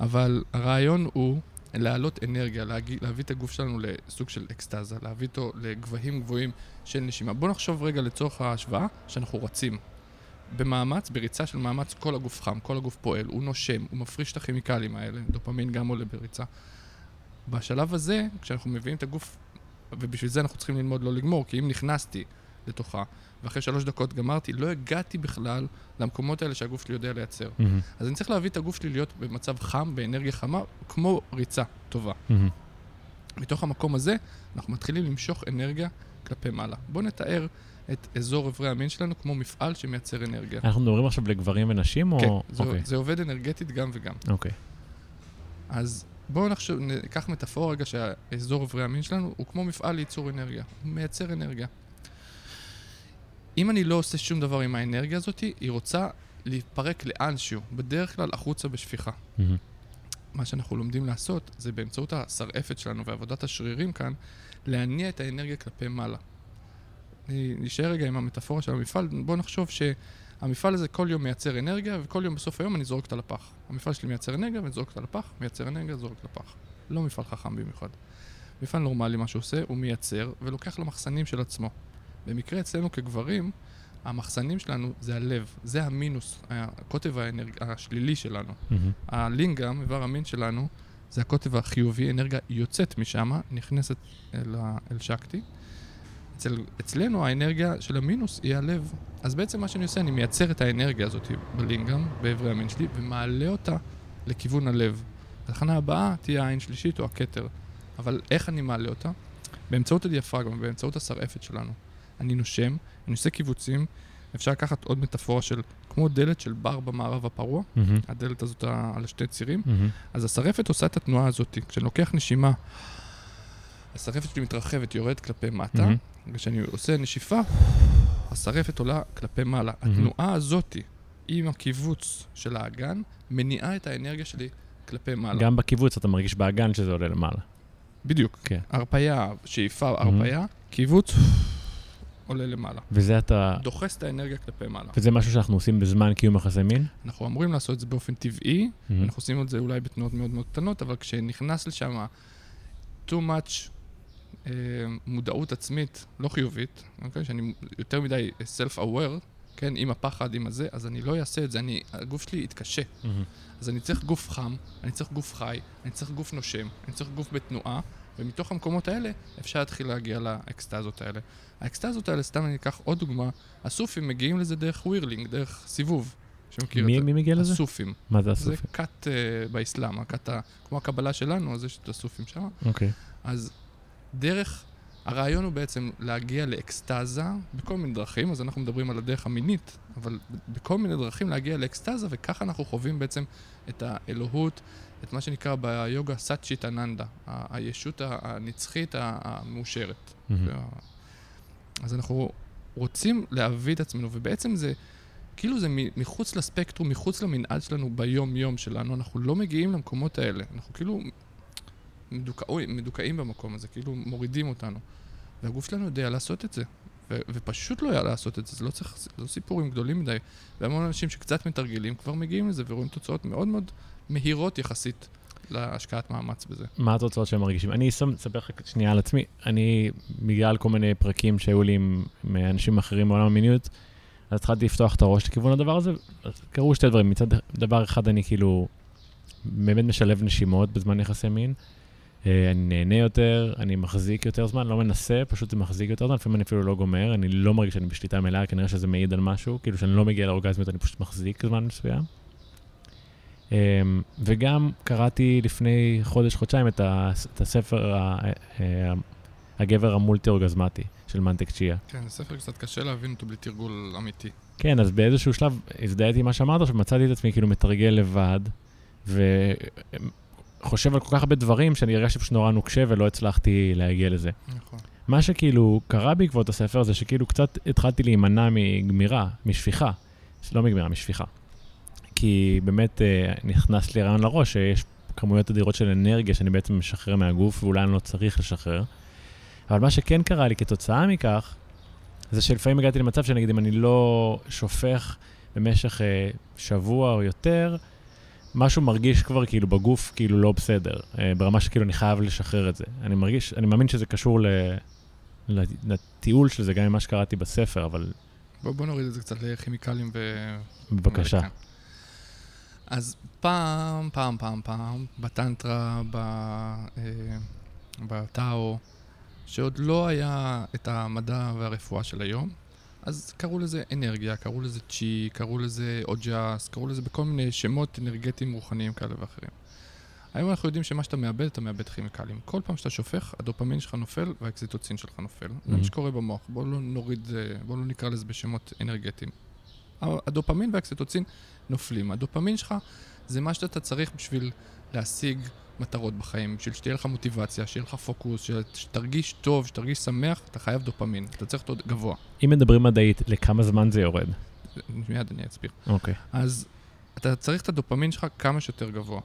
B: אבל הרעיון הוא להעלות אנרגיה, להגיע, להביא את הגוף שלנו לסוג של אקסטזה, להביא אותו לגבהים גבוהים של נשימה. בואו נחשוב רגע לצורך ההשוואה, שאנחנו רצים. במאמץ, בריצה של מאמץ, כל הגוף חם, כל הגוף פועל, הוא נושם, הוא מפריש את הכימיקלים האלה, דופמין גם עולה בריצה. בשלב הזה, כשאנחנו מביאים את הגוף, ובשביל זה אנחנו צריכים ללמוד לא לגמור, כי אם נכנסתי לתוכה, ואחרי שלוש דקות גמרתי, לא הגעתי בכלל למקומות האלה שהגוף שלי יודע לייצר.
A: מהמם,
B: אז אני צריך להביא את הגוף שלי להיות במצב חם, באנרגיה חמה, כמו ריצה טובה.
A: מהמם.
B: מתוך המקום הזה, אנחנו מתחילים למשוך אנרגיה כלפי מעלה. בואו נתאר את אזור איברי המין שלנו כמו מפעל שמייצר אנרגיה.
A: אנחנו מדברים עכשיו לגברים ונשים, או...
B: כן, זה,
A: אוקיי,
B: זה עובד אנרגטית גם וגם.
A: אוקיי.
B: אז בואו נחשוב, ניקח מטאפורה רגע שהאזור איברי המין שלנו הוא כמו מפעל לייצור אנרגיה, הוא מייצר אנרגיה. אם אני לא עושה שום דבר עם האנרגיה הזאת, היא רוצה להתפרק לאנשהו, בדרך כלל החוצה בשפיכה.
A: מהמם.
B: מה שאנחנו לומדים לעשות זה באמצעות השרעפת שלנו ועבודת השרירים כאן, להניע את האנרגיה כלפי מעלה. נשאר רגע עם המטאפורה של המפעל, בואו נחשוב שהמפעל הזה כל יום מייצר אנרגיה, וכל יום בסוף היום אני זורק אותה לפח. המפעל שלי מייצר אנרגיה ואני זורק אותה לפח, מייצר אנרגיה, זורק לפח. לא מפעל חכם במיוחד. מפעל נורמלי, מה שהוא עושה, הוא מייצר ולוקח למחסנים של עצמו. במקרה אצלנו כגברים, המחסנים שלנו זה הלב, זה המינוס, הקוטב האנרג... השלילי שלנו.
A: מהמם.
B: הלינגאם, איבר המין שלנו, זה הקוטב החיובי, אנרגיה יוצאת משם, נכנסת אל, ה- אל שקטי. אצל, אצלנו האנרגיה של המינוס היא הלב. אז בעצם מה שאני עושה, אני מייצר את האנרגיה הזאת בלינגאם, באיברי המין שלי, ומעלה אותה לכיוון הלב. התחנה הבאה תהיה העין שלישית או הכתר. אבל איך אני מעלה אותה? באמצעות הדיאפרגמה, באמצעות השרעפת שלנו. אני נושם, אני עושה קיבוצים, אפשר לקחת עוד מטאפורה של כמו דלת של בר במערב הפרוע,
A: מהמם.
B: הדלת הזאת על שתי צירים,
A: מהמם.
B: אז השרעפת עושה את התנועה הזאת. כשאני לוקח נשימה, השרעפת שלי מתרחבת, יורדת כלפי מטה,
A: מהמם.
B: וכשאני עושה נשיפה, השרעפת עולה כלפי מעלה.
A: מהמם.
B: התנועה הזאת, עם הקיבוץ של האגן, מניעה את האנרגיה שלי כלפי מעלה.
A: גם בקיבוץ אתה מרגיש באגן שזה עולה למעלה.
B: בדיוק.
A: כן.
B: הרפייה, שאיפה, הרפייה, קיבוץ, עולה למעלה.
A: וזה אתה...
B: דוחס את האנרגיה כלפי מעלה.
A: וזה משהו שאנחנו עושים בזמן קיום יחסי מין?
B: אנחנו אמורים לעשות את זה באופן טבעי,
A: Mhm.
B: אנחנו עושים את זה אולי בתנועות מאוד מאוד קטנות, אבל כשנכנס לשם too much אה, מודעות עצמית לא חיובית, אוקיי? שאני יותר מדי self-aware, כן, עם הפחד, עם הזה, אז אני לא אעשה את זה, אני, הגוף שלי יתקשה.
A: מהמם.
B: אז אני צריך גוף חם, אני צריך גוף חי, אני צריך גוף נושם, אני צריך גוף בתנועה, ומתוך המקומות האלה אפשר להתחיל להגיע לאקסטזות האלה. האקסטזות האלה, סתם אני אקח עוד דוגמה, הסופים מגיעים לזה דרך ווירלינג, דרך סיבוב. שמכיר
A: מי
B: את זה?
A: מי מגיע לזה?
B: הסופים.
A: מה זה
B: זה
A: הסופי?
B: כת uh, באסלאם, הכת. כמו הקבלה שלנו, אז יש את הסופים שם.
A: אוקיי.
B: אז דרך, הרעיון הוא בעצם להגיע לאקסטזה בכל מיני דרכים, אז אנחנו מדברים על הדרך המינית, אבל בכל מיני דרכים להגיע לאקסטזה, וככה אנחנו חווים בעצם את האלוהות, את מה שנקרא ביוגה סאצ'יט אננדה, הישות הנצחית המאושרת.
A: מהמם.
B: אז אנחנו רוצים להביא את עצמנו, ובעצם זה, כאילו זה מחוץ לספקטרום, מחוץ למנעד שלנו ביום-יום שלנו, אנחנו לא מגיעים למקומות האלה. אנחנו כאילו מדוכאים, מדוכאים במקום הזה, כאילו מורידים אותנו. והגוף שלנו יודע לעשות את זה. ו- ופשוט לא היה לעשות את זה, זה לא צריך, זה לא סיפורים גדולים מדי. והמון אנשים שקצת מתרגלים כבר מגיעים לזה ורואים תוצאות מאוד מאוד מהירות יחסית להשקעת מאמץ בזה.
A: מה התוצאות שהם מרגישים? אני אספר לך שנייה על עצמי. אני, בגלל כל מיני פרקים שהיו לי עם, עם אנשים אחרים מעולם המיניות, אז התחלתי לפתוח את הראש לכיוון הדבר הזה. אז קרו שתי דברים. מצד דבר אחד, אני כאילו באמת משלב נשימות בזמן יחסי מין. אה, אני נהנה יותר, אני מחזיק יותר זמן, לא מנסה, פשוט זה מחזיק יותר זמן, לפעמים אני אפילו לא גומר, אני לא מרגיש שאני בשליטה מלאה, כנראה שזה מעיד על משהו, כאילו שאני לא מגיע לאורגזמיות, אני פשוט מחזיק זמן מסוים. אמ, וגם קראתי לפני חודש-חודשיים את, ה- את הספר ה- ה- הגבר המולטי-אורגזמטי של מנטק צ'יה.
B: כן, זה ספר קצת קשה להבין אותו בלי תרגול אמיתי.
A: כן, אז באיזשהו שלב הזדהיתי עם מה שאמרת, שמצאתי את עצמי כאילו מתרגל לבד, וחושב על כל כך הרבה דברים שאני הרגשתי פשוט נורא נוקשה ולא הצלחתי להגיע לזה.
B: נכון.
A: מה שכאילו קרה בעקבות הספר זה שכאילו קצת התחלתי להימנע מגמירה, משפיכה. לא מגמירה, משפיכה. כי באמת אה, נכנס לי רעיון לראש שיש כמויות אדירות של אנרגיה שאני בעצם משחרר מהגוף ואולי אני לא צריך לשחרר. אבל מה שכן קרה לי כתוצאה מכך, זה שלפעמים הגעתי למצב שנגיד אם אני לא שופך במשך אה, שבוע או יותר, משהו מרגיש כבר כאילו בגוף כאילו לא בסדר, אה, ברמה שכאילו אני חייב לשחרר את זה. אני מרגיש, אני מאמין שזה קשור ל, לטיול של זה, גם ממה שקראתי בספר, אבל
B: בוא, בוא נוריד את זה קצת לכימיקלים ו...
A: בבקשה.
B: אז פעם, פעם, פעם, פעם, בטנטרה, ב... אה, בטאו, שעוד לא היה את המדע והרפואה של היום, אז קראו לזה אנרגיה, קראו לזה צ'י, קראו לזה אוג'אס, קראו לזה בכל מיני שמות אנרגטיים רוחניים כאלה ואחרים. היום אנחנו יודעים שמה שאתה מאבד, אתה מאבד כימיקלים. כל פעם שאתה שופך, הדופמין שלך נופל והאקסיטוצין שלך נופל. זה מה
A: Mhm.
B: שקורה במוח. בואו לא נוריד, אה, בואו לא נקרא לזה בשמות אנרגטיים. הדופמין והאקסיטוצין נופלים. הדופמין שלך זה מה שאתה צריך בשביל להשיג מטרות בחיים, בשביל שתהיה לך מוטיבציה, שיהיה לך פוקוס, שתרגיש טוב, שתרגיש שמח, אתה חייב דופמין. אתה צריך אותו גבוה.
A: אם מדברים מדעית, לכמה זמן זה יורד?
B: מיד אני אסביר.
A: אוקיי.
B: אז אתה צריך את הדופמין שלך כמה שיותר גבוה.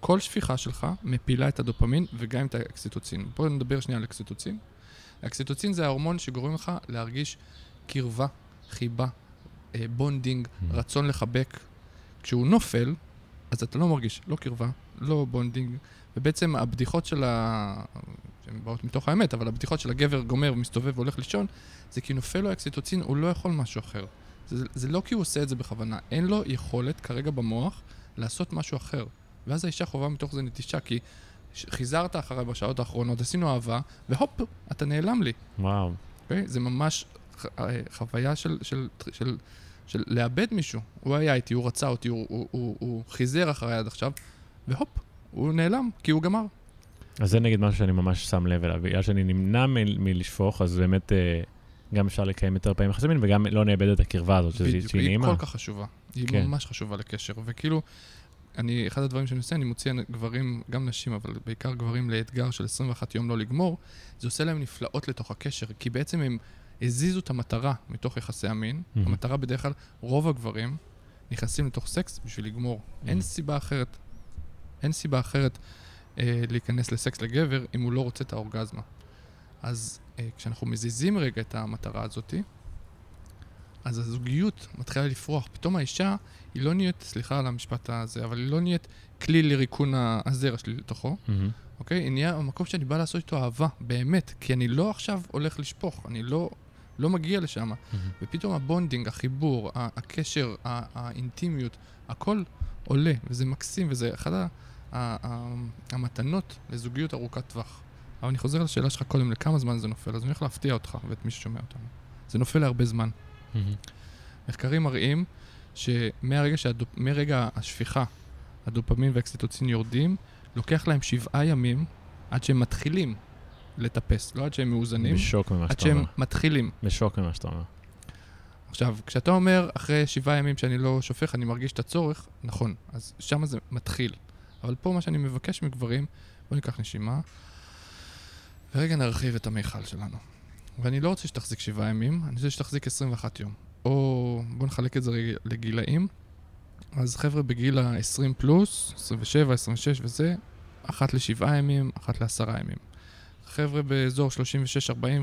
B: כל שפיכה שלך מפילה את הדופמין וגם את האקסיטוצין. בואו נדבר שנייה על אקסיטוצין. האקסיטוצין זה ההורמון שגורם לך להרגיש קרבה, חיבה, אה, bonding,
A: Mhm.
B: רצון לחבק. כשהוא נופל, אז אתה לא מרגיש לא קרבה, לא bonding, ובעצם הבדיחות של ה... שהן באות מתוך האמת, אבל הבדיחות של הגבר גומר ומסתובב והולך לישון, זה כי נופל לו האוקסיטוצין, הוא לא יכול משהו אחר. זה, זה לא כי הוא עושה את זה בכוונה, אין לו יכולת כרגע במוח לעשות משהו אחר. ואז האישה חווה מתוך זה נטישה, כי חיזרת אחריי בשעות האחרונות, עשינו אהבה, והופ, אתה נעלם לי.
A: וואו.
B: אוקיי? זה ממש ח- אה, חוויה של, של, של, של, של לאבד מישהו. הוא היה איתי, הוא רצה אותי, הוא, הוא, הוא, הוא חיזר אחריי עד עכשיו, והופ, הוא נעלם, כי הוא גמר.
A: אז זה נגיד משהו שאני ממש שם לב אליו. בגלל שאני נמנע מ- מלשפוך, אז באמת אה, גם אפשר לקיים יותר פעמים יחסי מין, וגם לא נאבד את הקרבה הזאת, שזה
B: בדיוק,
A: שהיא
B: היא
A: נעימה.
B: כל כך חשובה. היא
A: כן.
B: ממש חשובה לקשר. וכאילו, אני, אחד הדברים שאני עושה, אני מוציא גברים, גם נשים, אבל בעיקר גברים לאתגר של 21 יום לא לגמור, זה עושה להם נפלאות לתוך הקשר, כי בעצם הם הזיזו את המטרה מתוך יחסי המין.
A: מהמם.
B: המטרה בדרך כלל, רוב הגברים נכנסים לתוך סקס בשביל לגמור. אין
A: מהמם.
B: סיבה אחרת. אין סיבה אחרת אה, להיכנס לסקס לגבר אם הוא לא רוצה את האורגזמה. אז אה, כשאנחנו מזיזים רגע את המטרה הזאתי, אז הזוגיות מתחילה לפרוח. פתאום האישה, היא לא נהיית, סליחה על המשפט הזה, אבל היא לא נהיית כלי לריקון הזרע שלי לתוכו,
A: מהמם.
B: אוקיי? היא נהיה המקום שאני בא לעשות איתו אהבה, באמת. כי אני לא עכשיו הולך לשפוך, אני לא, לא מגיע לשם.
A: מהמם.
B: ופתאום ה bonding, החיבור, הקשר, האינטימיות, הכל עולה, וזה מקסים, וזה אחד ה- המתנות לזוגיות ארוכת טווח. אבל אני חוזר לשאלה שלך קודם, לכמה זמן זה נופל, אז אני הולך להפתיע אותך ואת מי ששומע אותנו. זה נופל להרבה זמן. מחקרים מראים שמרגע שהדופ... השפיכה, הדופמין והאקסיטוצין יורדים, לוקח להם שבעה ימים עד שהם מתחילים לטפס, לא עד שהם מאוזנים,
A: בשוק ממה
B: עד
A: שאתה
B: שהם
A: אומר.
B: מתחילים.
A: בשוק ממה שאתה אומר.
B: עכשיו, כשאתה אומר, אחרי שבעה ימים שאני לא שופך, אני מרגיש את הצורך, נכון, אז שם זה מתחיל. אבל פה מה שאני מבקש מגברים, בוא ניקח נשימה, ורגע נרחיב את המיכל שלנו. ואני לא רוצה שתחזיק שבעה ימים, אני רוצה שתחזיק 21 יום. או בוא נחלק את זה רגע לגילאים. אז חבר'ה בגיל ה-20 פלוס, 27, 26 וזה, אחת לשבעה ימים, אחת לעשרה ימים. חבר'ה באזור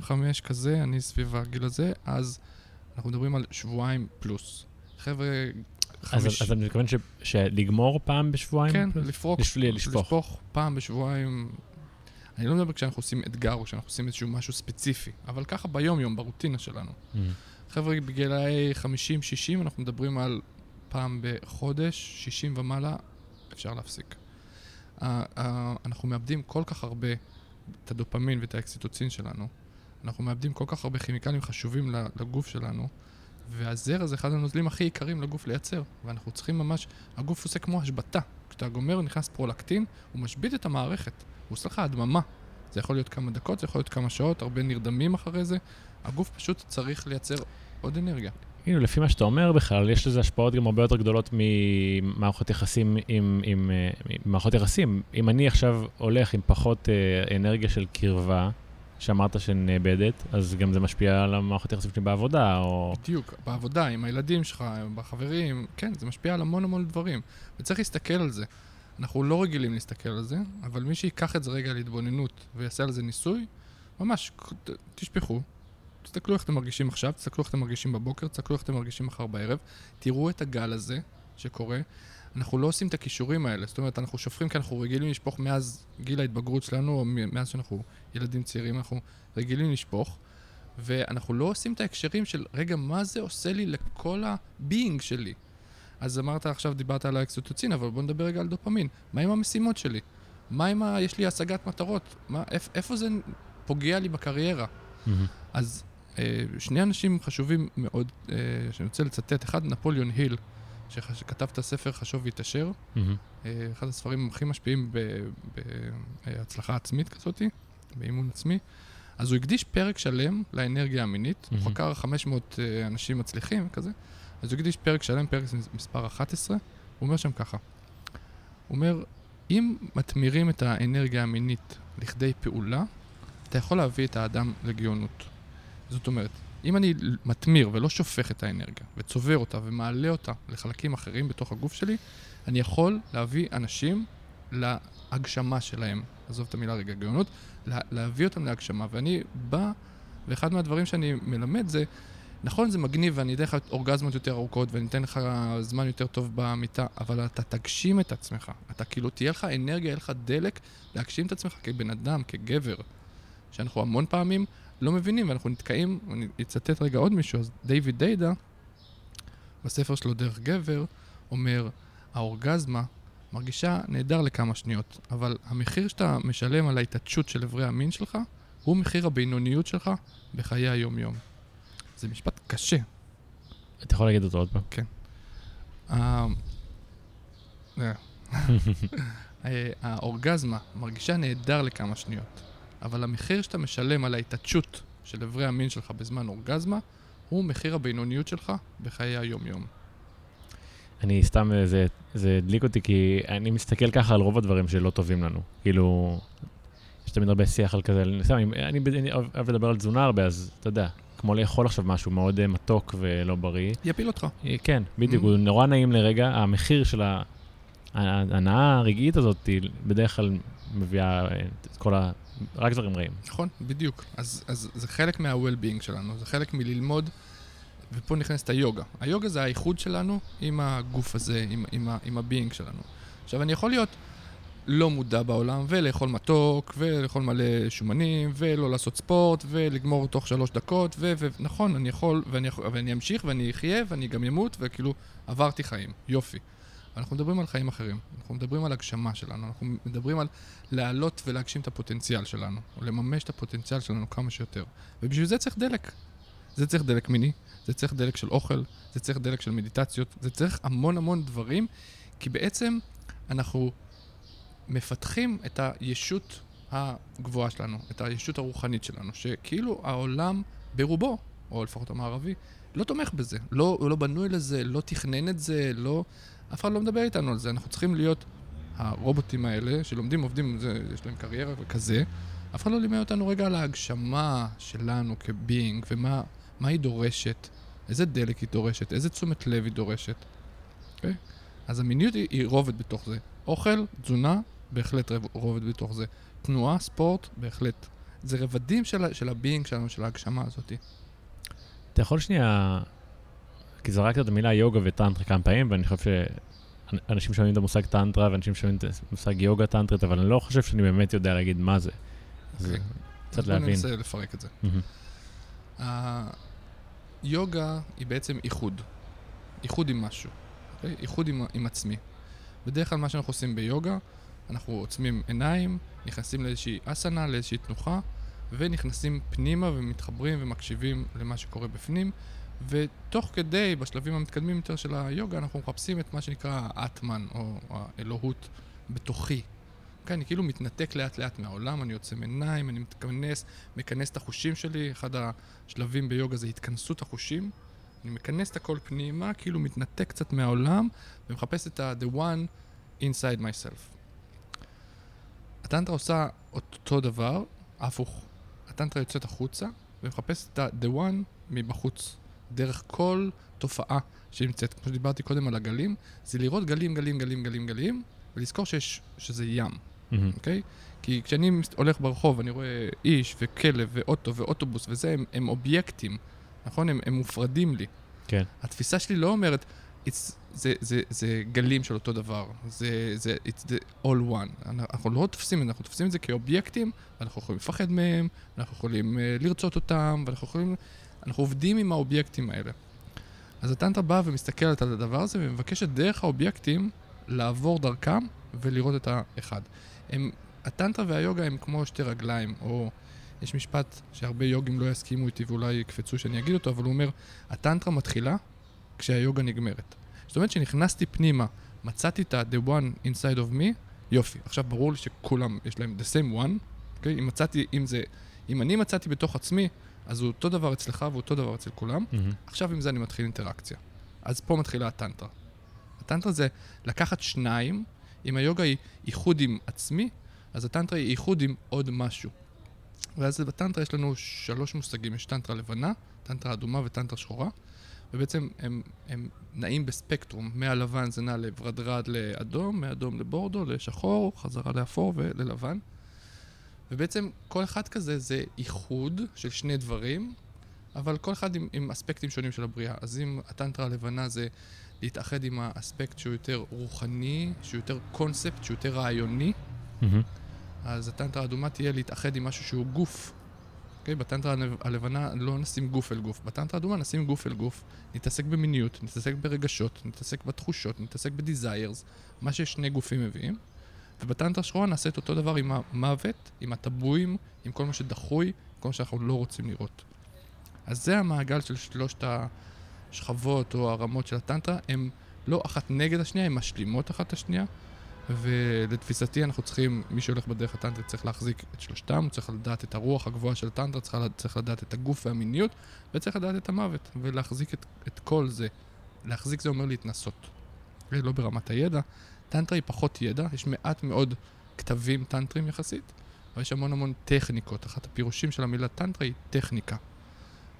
B: 36-45 כזה, אני סביב הגיל הזה, אז אנחנו מדברים על שבועיים פלוס. חבר'ה, חמיש...
A: אז אני מתכוון ש- שלגמור פעם בשבועיים?
B: כן,
A: פלוס?
B: לפרוק,
A: לש- לשפוך.
B: לשפוך פעם בשבועיים. אני לא מדבר כשאנחנו עושים אתגר או כשאנחנו עושים איזשהו משהו ספציפי, אבל ככה ביום-יום, ברוטינה שלנו.
A: מהמם.
B: חבר'ה, בגילאי 50-60 אנחנו מדברים על פעם בחודש, 60 ומעלה, אפשר להפסיק. Uh, uh, אנחנו מאבדים כל כך הרבה את הדופמין ואת האקסיטוצין שלנו, אנחנו מאבדים כל כך הרבה כימיקלים חשובים לגוף שלנו, והזרע זה אחד הנוזלים הכי יקרים לגוף לייצר, ואנחנו צריכים ממש, הגוף עושה כמו השבתה. כשאתה גומר, נכנס פרולקטין, הוא משבית את המערכת, הוא עושה לך הדממה. זה יכול להיות כמה דקות, זה יכול להיות כמה שעות, הרבה נרדמים אחרי זה. הגוף פשוט צריך לייצר עוד אנרגיה.
A: כאילו, לפי מה שאתה אומר בכלל, יש לזה השפעות גם הרבה יותר גדולות ממערכות יחסים עם, עם, אה, עם מערכות יחסים. אם אני עכשיו הולך עם פחות אה, אנרגיה של קרבה, שאמרת שנאבדת, אז גם זה משפיע על המערכות יחסים שלי בעבודה, או...
B: בדיוק, בעבודה, עם הילדים שלך, בחברים, כן, זה משפיע על המון המון דברים. וצריך להסתכל על זה. אנחנו לא רגילים להסתכל על זה, אבל מי שיקח את זה רגע להתבוננות ויעשה על זה ניסוי, ממש, תשפכו, תסתכלו איך אתם מרגישים עכשיו, תסתכלו איך אתם מרגישים בבוקר, תסתכלו איך אתם מרגישים מחר בערב, תראו את הגל הזה שקורה. אנחנו לא עושים את הכישורים האלה, זאת אומרת, אנחנו שופכים כי אנחנו רגילים לשפוך מאז גיל ההתבגרות שלנו, או מאז שאנחנו ילדים צעירים, אנחנו רגילים לשפוך. ואנחנו לא עושים את ההקשרים של, רגע, מה זה עושה לי לכל ה being שלי? אז אמרת עכשיו, דיברת על האוקסיטוצין, אבל בוא נדבר רגע על דופמין. מה עם המשימות שלי? מה עם ה... יש לי השגת מטרות? מה, איפ, איפה זה פוגע לי בקריירה?
A: מהמם.
B: אז אה, שני אנשים חשובים מאוד, אה, שאני רוצה לצטט, אחד, נפוליאון היל, שכתב את הספר חשוב והתעשר,
A: מהמם.
B: אה, אחד הספרים הכי משפיעים בהצלחה עצמית כזאתי, באימון עצמי. אז הוא הקדיש פרק שלם לאנרגיה המינית, הוא
A: מהמם.
B: חקר 500 אה, אנשים מצליחים וכזה, אז הוא הקדיש פרק שלם, פרק מספר 11, הוא אומר שם ככה, הוא אומר, אם מתמירים את האנרגיה המינית לכדי פעולה, אתה יכול להביא את האדם לגאונות. זאת אומרת, אם אני מתמיר ולא שופך את האנרגיה, וצובר אותה ומעלה אותה לחלקים אחרים בתוך הגוף שלי, אני יכול להביא אנשים להגשמה שלהם. עזוב את המילה רגע גאונות, לה, להביא אותם להגשמה. ואני בא, ואחד מהדברים שאני מלמד זה, נכון, זה מגניב ואני אתן לך אורגזמות יותר ארוכות ואני אתן לך זמן יותר טוב במיטה, אבל אתה תגשים את עצמך. אתה כאילו, תהיה לך אנרגיה, יהיה לך דלק להגשים את עצמך כבן אדם, כגבר. שאנחנו המון פעמים לא מבינים ואנחנו נתקעים, אני אצטט רגע עוד מישהו, אז דיוויד דיידה, בספר שלו דרך גבר, אומר, האורגזמה מרגישה נהדר לכמה שניות, אבל המחיר שאתה משלם על ההתעטשות של אברי המין שלך, הוא מחיר הבינוניות שלך בחיי היום-יום. זה משפט קשה.
A: אתה יכול להגיד אותו עוד פעם?
B: ה- אה. אה, האורגזמה מרגישה נהדר לכמה שניות, אבל המחיר שאתה משלם על ההתעטשות של אברי המין שלך בזמן אורגזמה, הוא מחיר הבינוניות שלך בחיי היום-יום.
A: אני סתם, זה, זה הדליק אותי, כי אני מסתכל ככה על רוב הדברים שלא טובים לנו. כאילו, יש תמיד הרבה שיח על כזה, אני, אני, אני, אני אוהב לדבר על תזונה הרבה, אז אתה יודע, כמו לאכול עכשיו משהו מאוד אה, מתוק ולא בריא.
B: יפיל אותך.
A: אה, כן, בדיוק,
B: Mm.
A: הוא נורא נעים לרגע, המחיר של ההנאה הרגעית הזאת היא בדרך כלל מביאה אה, את כל ה... רק דברים רעים.
B: נכון, בדיוק. אז, אז זה חלק מה-well-being שלנו, זה חלק מללמוד, ופה נכנסת היוגה. היוגה זה האיחוד שלנו עם הגוף הזה, עם, עם, עם ה-being שלנו. עכשיו, אני יכול להיות לא מודע בעולם, ולאכול מתוק, ולאכול מלא שומנים, ולא לעשות ספורט, ולגמור תוך שלוש דקות, ונכון, אני יכול, ואני, ואני אמשיך, ואני אחיה, ואני גם אמות, וכאילו, עברתי חיים, יופי. אנחנו מדברים על חיים אחרים, אנחנו מדברים על הגשמה שלנו, אנחנו מדברים על להעלות ולהגשים את הפוטנציאל שלנו, או לממש את הפוטנציאל שלנו כמה שיותר. ובשביל זה צריך דלק. זה צריך דלק מיני, זה צריך דלק של אוכל, זה צריך דלק של מדיטציות, זה צריך המון המון דברים, כי בעצם אנחנו מפתחים את הישות הגבוהה שלנו, את הישות הרוחנית שלנו, שכאילו העולם ברובו, או לפחות המערבי, לא תומך בזה, לא, לא בנוי לזה, לא תכנן את זה, לא... אף אחד לא מדבר איתנו על זה. אנחנו צריכים להיות הרובוטים האלה, שלומדים, עובדים, זה, יש להם קריירה וכזה. אף אחד לא לימד אותנו רגע על ההגשמה שלנו כ being, ומה היא דורשת, איזה דלק היא דורשת, איזה תשומת לב היא דורשת. Okay? אוקיי? אז המיניות היא, היא רובד בתוך זה. אוכל, תזונה, בהחלט רובד בתוך זה. תנועה, ספורט, בהחלט. זה רבדים של, של ה being שלנו, של ההגשמה הזאת.
A: אתה יכול שנייה כי זרקת את המילה יוגה וטנטרה כמה פעמים, ואני חושב שאנשים שומעים את המושג טנטרה ואנשים שומעים את המושג יוגה טנטרית, אבל אני לא חושב שאני באמת יודע להגיד מה זה.
B: אז אוקיי. קצת להבין. בוא ננסה לפרק את זה. היוגה היא בעצם איחוד. איחוד עם משהו. אוקיי? איחוד עם, עם עצמי. בדרך כלל מה שאנחנו עושים ביוגה, אנחנו עוצמים עיניים, נכנסים לאיזושהי אסנה, לאיזושהי תנוחה, ונכנסים פנימה ומתחברים ומקשיבים למה שקורה בפנים, ותוך כדי, בשלבים המתקדמים יותר של היוגה, אנחנו מחפשים את מה שנקרא האטמן, או האלוהות בתוכי. כן, אני כאילו מתנתק לאט לאט מהעולם, אני יוצא מעיניים, אני מתכנס, מכנס את החושים שלי, אחד השלבים ביוגה זה התכנסות החושים. אני מכנס את הכל פנימה, כאילו מתנתק קצת מהעולם, ומחפש את ה-the one inside myself. הטנטרה עושה אותו דבר, הפוך. הטנטרה יוצאת החוצה, ומחפשת את ה-the one מבחוץ. דרך כל תופעה שנמצאת. כמו שדיברתי קודם על הגלים, זה לראות גלים, גלים, גלים, גלים, גלים, ולזכור שיש, שזה ים, אוקיי? Mm-hmm. Okay? כי כשאני הולך ברחוב, אני רואה איש וכלב ואוטו ואוטובוס וזה, הם, הם אובייקטים, נכון? הם, הם מופרדים לי.
A: כן.
B: התפיסה שלי לא אומרת, it's, זה, זה, זה גלים של אותו דבר, זה, זה it's the all one. אנחנו לא תופסים את זה, אנחנו תופסים את זה כאובייקטים, ואנחנו יכולים לפחד מהם, אנחנו יכולים uh, לרצות אותם, ואנחנו יכולים אנחנו עובדים עם האובייקטים האלה. אז הטנטרה באה ומסתכלת על הדבר הזה ומבקשת דרך האובייקטים לעבור דרכם ולראות את האחד. הם, הטנטרה והיוגה הם כמו שתי רגליים, או יש משפט שהרבה יוגים לא יסכימו איתי ואולי יקפצו שאני אגיד אותו, אבל הוא אומר, הטנטרה מתחילה כשהיוגה נגמרת. זאת אומרת שנכנסתי פנימה, מצאתי את ה-the one inside of me, יופי. עכשיו ברור לי שכולם יש להם the same one, okay? אוקיי? אם מצאתי, אם זה, אם אני מצאתי בתוך עצמי אז הוא אותו דבר אצלך ואותו דבר אצל כולם. Mm-hmm. עכשיו עם זה אני מתחיל אינטראקציה. אז פה מתחילה הטנטרה. הטנטרה זה לקחת שניים, אם היוגה היא איחוד עם עצמי, אז הטנטרה היא איחוד עם עוד משהו. ואז בטנטרה יש לנו שלוש מושגים, יש טנטרה לבנה, טנטרה אדומה וטנטרה שחורה, ובעצם הם, הם נעים בספקטרום, מהלבן זה נע לוורדרד לאדום, מאדום לבורדו, לשחור, חזרה לאפור וללבן. ובעצם כל אחד כזה זה איחוד של שני דברים, אבל כל אחד עם, עם אספקטים שונים של הבריאה. אז אם הטנטרה הלבנה זה להתאחד עם האספקט שהוא יותר רוחני, שהוא יותר קונספט, שהוא יותר רעיוני, mm-hmm. אז הטנטרה האדומה תהיה להתאחד עם משהו שהוא גוף. Okay, אוקיי? בטנטרה הלבנה לא נשים גוף אל גוף. בטנטרה האדומה נשים גוף אל גוף. נתעסק במיניות, נתעסק ברגשות, נתעסק בתחושות, נתעסק בדיזיירס, מה ששני גופים מביאים. ובטנטרה שחורה נעשה את אותו דבר עם המוות, עם הטבואים, עם כל מה שדחוי, כל מה שאנחנו לא רוצים לראות. אז זה המעגל של שלושת השכבות או הרמות של הטנטרה, הן לא אחת נגד השנייה, הן משלימות אחת את השנייה, ולתפיסתי אנחנו צריכים, מי שהולך בדרך הטנטרית צריך להחזיק את שלושתם, הוא צריך לדעת את הרוח הגבוהה של הטנטרה, צריך, צריך לדעת את הגוף והמיניות, וצריך לדעת את המוות, ולהחזיק את, את כל זה. להחזיק זה אומר להתנסות. לא ברמת הידע, טנטרה היא פחות ידע, יש מעט מאוד כתבים טנטרים יחסית, אבל יש המון המון טכניקות. אחת הפירושים של המילה טנטרה היא טכניקה.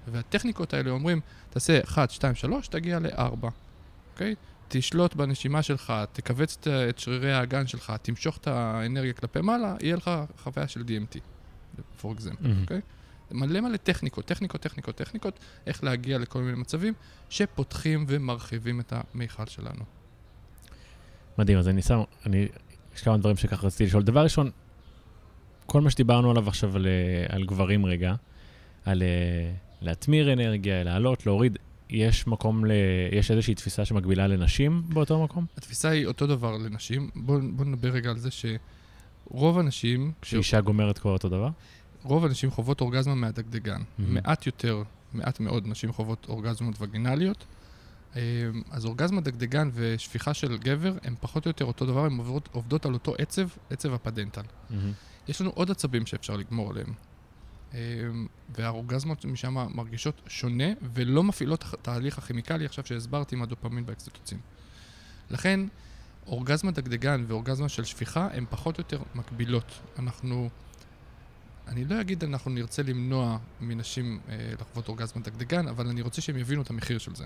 B: והטכניקות האלה אומרים, תעשה 1, 2, 3, תגיע ל-4, אוקיי? תשלוט בנשימה שלך, תכווץ את- שרירי האגן שלך, תמשוך את האנרגיה כלפי מעלה, יהיה לך חוויה של DMT, for example. אוקיי? מלא מלא טכניקות, טכניקות, טכניקות, טכניקות, איך להגיע לכל מיני מצבים שפותחים ומרחיבים את המיכל שלנו.
A: מדהים, אז אני שם, אני, יש כמה דברים שככה רציתי לשאול. דבר ראשון, כל מה שדיברנו עליו עכשיו על, אה, על גברים רגע, על אה, להתמיר אנרגיה, לעלות, להוריד, יש מקום, ל, יש איזושהי תפיסה שמקבילה לנשים באותו מקום?
B: התפיסה היא אותו דבר לנשים. בואו בוא נדבר רגע על זה שרוב הנשים,
A: שאישה גומרת כבר אותו דבר?
B: רוב הנשים חוות אורגזמה מהדגדגן.
A: מהמם.
B: מעט יותר, מעט מאוד נשים חוות אורגזמות וגינליות. אה, אז אורגזמה דגדגן ושפיכה של גבר הם פחות או יותר אותו דבר, הן עובדות, עובדות על אותו עצב, עצב הפדנטל.
A: מהמם.
B: יש לנו עוד עצבים שאפשר לגמור עליהם. אה, והאורגזמות משם מרגישות שונה ולא מפעילות את התהליך הכימיקלי עכשיו שהסברתי עם הדופמין והאקסטוטוצין. לכן, אורגזמה דגדגן ואורגזמה של שפיכה הן פחות או יותר מקבילות. אנחנו, אני לא אגיד אנחנו נרצה למנוע מנשים אה, לחוות אורגזמה דגדגן, אבל אני רוצה שהם יבינו את המחיר של זה.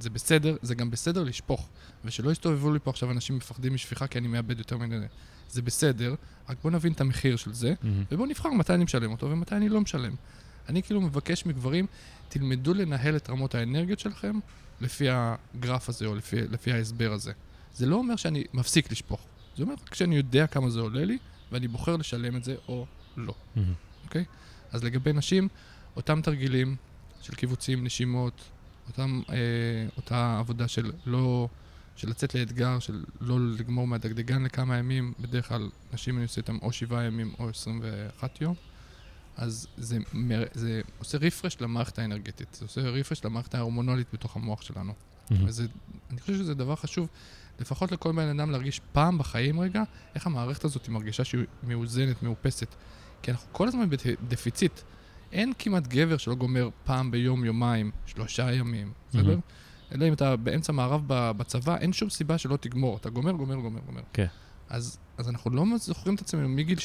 B: זה בסדר, זה גם בסדר לשפוך, ושלא יסתובבו לי פה עכשיו אנשים מפחדים משפיכה כי אני מאבד יותר מדי. זה בסדר, רק בואו נבין את המחיר של זה,
A: מהמם.
B: ובואו נבחר מתי אני משלם אותו ומתי אני לא משלם. אני כאילו מבקש מגברים, תלמדו לנהל את רמות האנרגיות שלכם לפי הגרף הזה או לפי, לפי ההסבר הזה. זה לא אומר שאני מפסיק לשפוך, זה אומר רק שאני יודע כמה זה עולה לי, ואני בוחר לשלם את זה או לא.
A: מהמם.
B: אז לגבי נשים, אותם תרגילים של קיבוצים, נשימות, אותם, אה, אותה עבודה של לא... של לצאת לאתגר, של לא לגמור מהדגדגן לכמה ימים, בדרך כלל נשים אני עושה איתם או שבעה ימים או 21 יום, אז זה, מר- זה עושה רפרש למערכת האנרגטית, זה עושה רפרש למערכת ההורמונלית בתוך המוח שלנו.
A: מהמם.
B: וזה, אני חושב שזה דבר חשוב, לפחות לכל בן אדם להרגיש פעם בחיים רגע, איך המערכת הזאת מרגישה שהיא מאוזנת, מאופסת. כי אנחנו כל הזמן בדפיציט. אין כמעט גבר שלא גומר פעם ביום, יומיים, שלושה ימים, בסדר?
A: מהמם.
B: אלא אם אתה באמצע מערב בצבא, אין שום סיבה שלא תגמור. אתה גומר, גומר, גומר, גומר.
A: כן.
B: אז, אז אנחנו לא זוכרים את עצמנו מגיל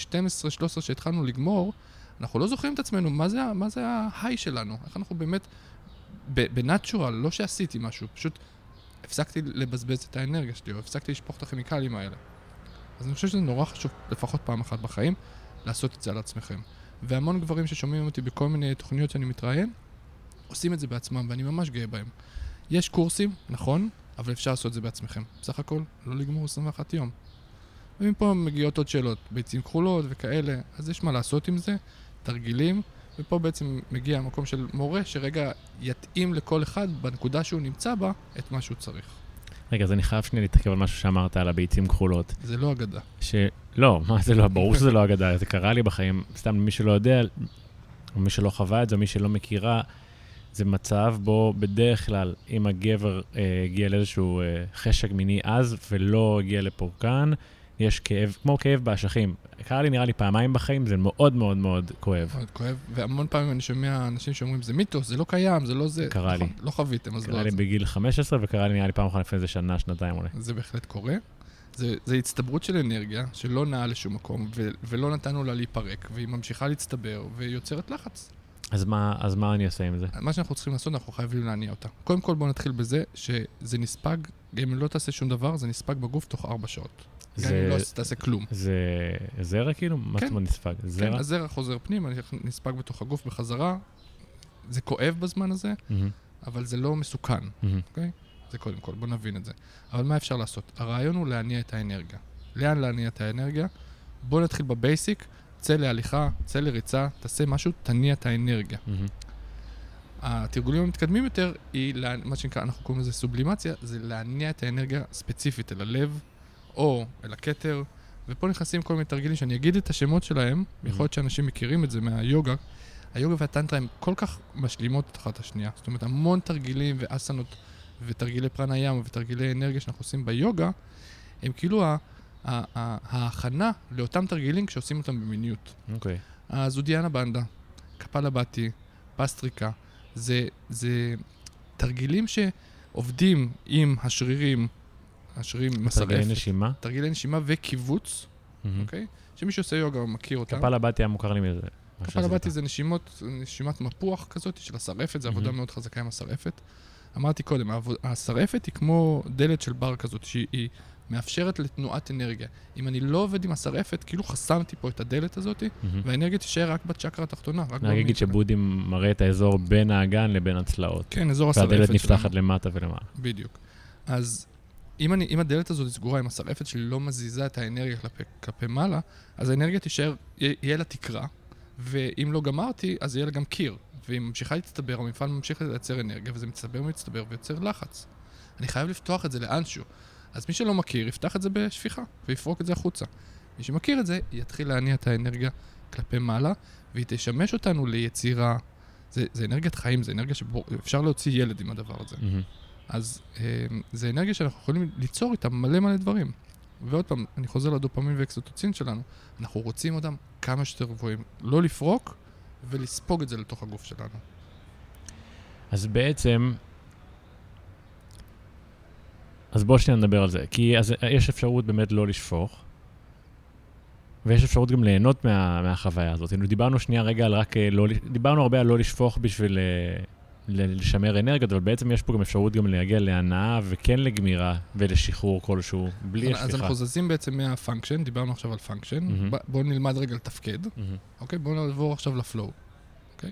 B: 12-13 שהתחלנו לגמור, אנחנו לא זוכרים את עצמנו מה זה, מה זה ההיי שלנו. איך אנחנו באמת, בנאצ'ורל, לא שעשיתי משהו, פשוט הפסקתי לבזבז את האנרגיה שלי, או הפסקתי לשפוך את הכימיקלים האלה. אז אני חושב שזה נורא חשוב, לפחות פעם אחת בחיים, לעשות את זה על עצמכם. והמון גברים ששומעים אותי בכל מיני תוכניות שאני מתראיין, עושים את זה בעצמם, ואני ממש גאה בהם. יש קורסים, נכון, אבל אפשר לעשות את זה בעצמכם. בסך הכל, לא לגמור 21 יום. ומפה מגיעות עוד שאלות, ביצים כחולות וכאלה, אז יש מה לעשות עם זה, תרגילים, ופה בעצם מגיע המקום של מורה שרגע יתאים לכל אחד בנקודה שהוא נמצא בה את מה שהוא צריך.
A: רגע, אז אני חייב שנייה להתעכב על משהו שאמרת על הביצים כחולות.
B: זה לא אגדה.
A: ש... לא, מה זה לא, ברור שזה לא אגדה, זה קרה לי בחיים. סתם, מי שלא יודע, או מי שלא חווה את זה, או מי שלא מכירה, זה מצב בו בדרך כלל, אם הגבר אה, הגיע לאיזשהו אה, חשק מיני עז ולא הגיע לפורקן, יש כאב, כמו כאב באשכים. קרה לי נראה לי פעמיים בחיים, זה מאוד מאוד מאוד כואב.
B: מאוד כואב, והמון פעמים אני שומע אנשים שאומרים, זה מיתוס, זה לא קיים, זה לא זה.
A: קרה לי.
B: נכון, לא חוויתם, אז לא
A: קרה לי. בגיל 15 וקרה לי נראה לי פעם אחת לפני איזה שנה, שנתיים אולי.
B: זה בהחלט קורה. זה, זה הצטברות של אנרגיה שלא נעה לשום מקום, ו- ולא נתנו לה להיפרק, והיא ממשיכה להצטבר, ויוצרת לחץ.
A: אז מה, אז מה אני אעשה עם זה?
B: מה שאנחנו צריכים לעשות, אנחנו חייבים להניע אותה. קודם כל בואו נתחיל בזה שזה נספג, אם לא תעשה שום דבר, זה נספג בגוף תוך ארבע שעות. גם אם לא תעשה כלום.
A: זה זרע כאילו? מה
B: כן.
A: זאת אומרת נספג?
B: כן,
A: זרע?
B: הזרע חוזר פנימה, נספג בתוך הגוף בחזרה. זה כואב בזמן הזה,
A: מהמם,
B: אבל זה לא מסוכן.
A: מהמם.
B: זה קודם כל, בוא נבין את זה. אבל מה אפשר לעשות? הרעיון הוא להניע את האנרגיה. לאן להניע את האנרגיה? בוא נתחיל בבייסיק, צא להליכה, צא לריצה, תעשה משהו, תניע את האנרגיה.
A: מהמם.
B: התרגולים המתקדמים יותר היא, מה שנקרא, אנחנו קוראים לזה סובלימציה, זה להניע את האנרגיה ספציפית אל הלב, או אל הכתר, ופה נכנסים כל מיני תרגילים שאני אגיד את השמות שלהם, יכול להיות שאנשים מכירים את זה מהיוגה. היוגה והטנטרה הם כל כך משלימות אחת את השנייה. זאת אומרת, המון תרגילים ואסנות ותרגילי פרניאם ותרגילי אנרגיה שאנחנו עושים ביוגה, הם כאילו ה- ה- ה- ההכנה לאותם תרגילים כשעושים אותם במיניות.
A: אוקיי.
B: הזודיאנה בנדה, קפלה באטי, פסטריקה, זה, זה תרגילים שעובדים עם השרירים, השרירים
A: תרגילי
B: מסרעפת,
A: נשימה.
B: תרגילי נשימה וקיבוץ. אוקיי? שמי שעושה יוגה מכיר אותם.
A: קפלה באתי היה מוכר לי מזה. שעשית.
B: באטי זה נשימות, נשימת מפוח כזאת של השרעפת, זו עבודה. מאוד חזקה עם השרעפת. אמרתי קודם, השרעפת היא כמו דלת של בר כזאת, שהיא היא מאפשרת לתנועת אנרגיה. אם אני לא עובד עם השרעפת, כאילו חסמתי פה את הדלת הזאת,
A: מהמם.
B: והאנרגיה תישאר רק בצ'קרה התחתונה,
A: אני אגיד. שבודי מראה את האזור בין האגן לבין הצלעות.
B: כן, אזור השרעפת
A: והדלת. נפתחת למטה ולמעלה.
B: בדיוק. אז אם, אני, אם הדלת הזאת סגורה, אם השרעפת שלי לא מזיזה את האנרגיה כלפי, כלפי מעלה, אז האנרגיה תישאר, יהיה לה תקרה, ואם לא גמרתי, אז יהיה לה גם קיר. והיא ממשיכה להצטבר, המפעל ממשיך לייצר אנרגיה, וזה מצטבר ומצטבר ויוצר לחץ. אני חייב לפתוח את זה לאנשהו. אז מי שלא מכיר, יפתח את זה בשפיכה, ויפרוק את זה החוצה. מי שמכיר את זה, יתחיל להניע את האנרגיה כלפי מעלה, והיא תשמש אותנו ליצירה. זה, זה אנרגיית חיים, זה אנרגיה שאפשר להוציא ילד עם הדבר הזה.
A: מהמם.
B: אז אה, זה אנרגיה שאנחנו יכולים ליצור איתה מלא מלא דברים. ועוד פעם, אני חוזר לדופמין ואקסוטוצין שלנו, אנחנו רוצים אותם כמה שיותר גבוהים. לא לפרוק ולספוג את זה לתוך הגוף שלנו.
A: אז בעצם... אז בואו שנייה נדבר על זה. כי אז יש אפשרות באמת לא לשפוך, ויש אפשרות גם ליהנות מה, מהחוויה הזאת. כאילו, דיברנו שנייה רגע על רק אה, לא... דיברנו הרבה על לא לשפוך בשביל אה, לשמר אנרגיות, אבל בעצם יש פה גם אפשרות גם להגיע להנאה וכן לגמירה ולשחרור כלשהו, בלי
B: אז
A: השפיכה.
B: אנחנו זזים בעצם מה function, דיברנו עכשיו על
A: function.
B: ב- בואו נלמד רגע לתפקד,
A: מהמם.
B: אוקיי? בואו נעבור עכשיו לפלואו, אוקיי?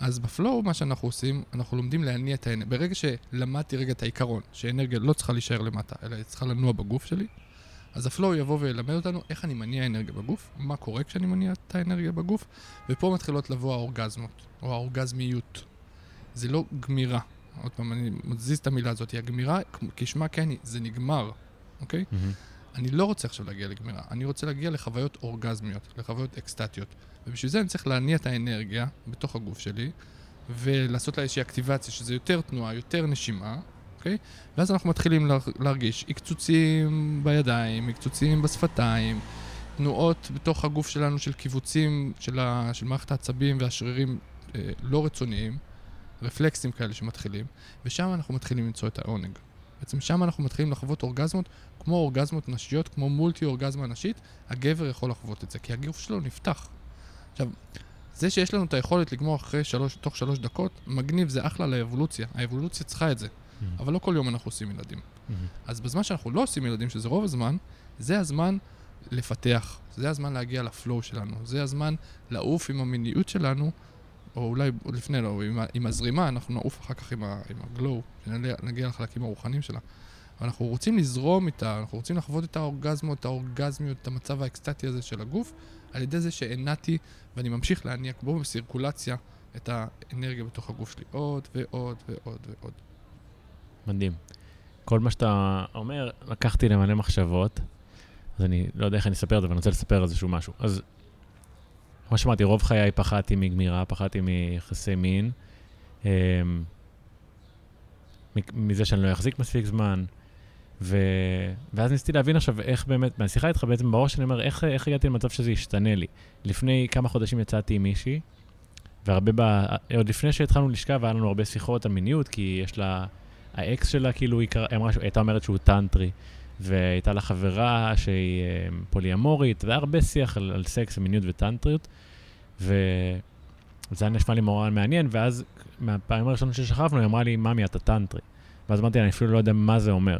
B: אז בפלואו, מה שאנחנו עושים, אנחנו לומדים להניע את האנרגיה. ברגע שלמדתי רגע את העיקרון, שאנרגיה לא צריכה להישאר למטה, אלא היא צריכה לנוע בגוף שלי, אז הפלואו יבוא וילמד אותנו איך אני מניע אנרגיה בגוף, מה קורה כשאני מניע את האנרגיה בגוף, ופה מתחילות לבוא האורגזמות, או האורגזמיות. זה לא גמירה. עוד פעם, אני מזיז את המילה הזאת. הגמירה, כשמה כן היא, זה נגמר, אוקיי?
A: מהמם.
B: אני לא רוצה עכשיו להגיע לגמירה, אני רוצה להגיע לחוויות אורגזמיות, לחוויות אקסטטיות. ובשביל זה אני צריך להניע את האנרגיה בתוך הגוף שלי, ולעשות לה איזושהי אקטיבציה, שזה יותר תנועה, יותר נשימה, אוקיי? ואז אנחנו מתחילים לה- להרגיש עקצוצים בידיים, עקצוצים בשפתיים, תנועות בתוך הגוף שלנו של קיבוצים של, ה, של מערכת העצבים והשרירים אה, לא רצוניים, רפלקסים כאלה שמתחילים, ושם אנחנו מתחילים למצוא את העונג. בעצם שם אנחנו מתחילים לחוות אורגזמות כמו אורגזמות נשיות, כמו מולטי אורגזמה נשית, הגבר יכול לחוות את זה, כי הגוף שלו נפתח. עכשיו, זה שיש לנו את היכולת לגמור אחרי שלוש, תוך שלוש דקות, מגניב, זה אחלה לאבולוציה. האבולוציה צריכה את זה,
A: מהמם.
B: אבל לא כל יום אנחנו עושים ילדים.
A: מהמם.
B: אז בזמן שאנחנו לא עושים ילדים, שזה רוב הזמן, זה הזמן לפתח, זה הזמן להגיע לפלואו שלנו, זה הזמן לעוף עם המיניות שלנו, או אולי עוד לפני, לא, עם, עם הזרימה, אנחנו נעוף אחר כך עם, ה- עם הגלואו, נגיע לחלקים הרוחניים שלה. אנחנו רוצים לזרום איתה, אנחנו רוצים לחוות את האורגזמות, את האורגזמיות, את המצב האקסטטי הזה של הגוף, על ידי זה שהנעתי, ואני ממשיך להניע כמו בסירקולציה, את האנרגיה בתוך הגוף שלי עוד ועוד ועוד ועוד.
A: מדהים. כל מה שאתה אומר, לקחתי למלא מחשבות, אז אני לא יודע איך אני אספר את זה, אבל אני רוצה לספר איזשהו משהו. אז כמו שאמרתי, רוב חיי פחדתי מגמירה, פחדתי מיחסי מין, אמ, מזה שאני לא אחזיק מספיק זמן, ו... ואז ניסיתי להבין עכשיו איך באמת, מהשיחה איתך בעצם בראש אני אומר, איך, איך הגעתי למצב שזה ישתנה לי. לפני כמה חודשים יצאתי עם מישהי, והרבה ב... עוד לפני שהתחלנו לשכב, היה לנו הרבה שיחות על מיניות, כי יש לה... האקס שלה, כאילו, היא, קרא, היא אמרה, הייתה אומרת שהוא טנטרי, והייתה לה חברה שהיא אה, פוליאמורית, והיה הרבה שיח על, על סקס ומיניות וטנטריות, וזה היה נשמע לי מאוד מעניין, ואז מהפעמים הראשונות ששכבנו, היא אמרה לי, ממי, אתה טנטרי. ואז אמרתי, אני אפילו לא יודע מה זה אומר.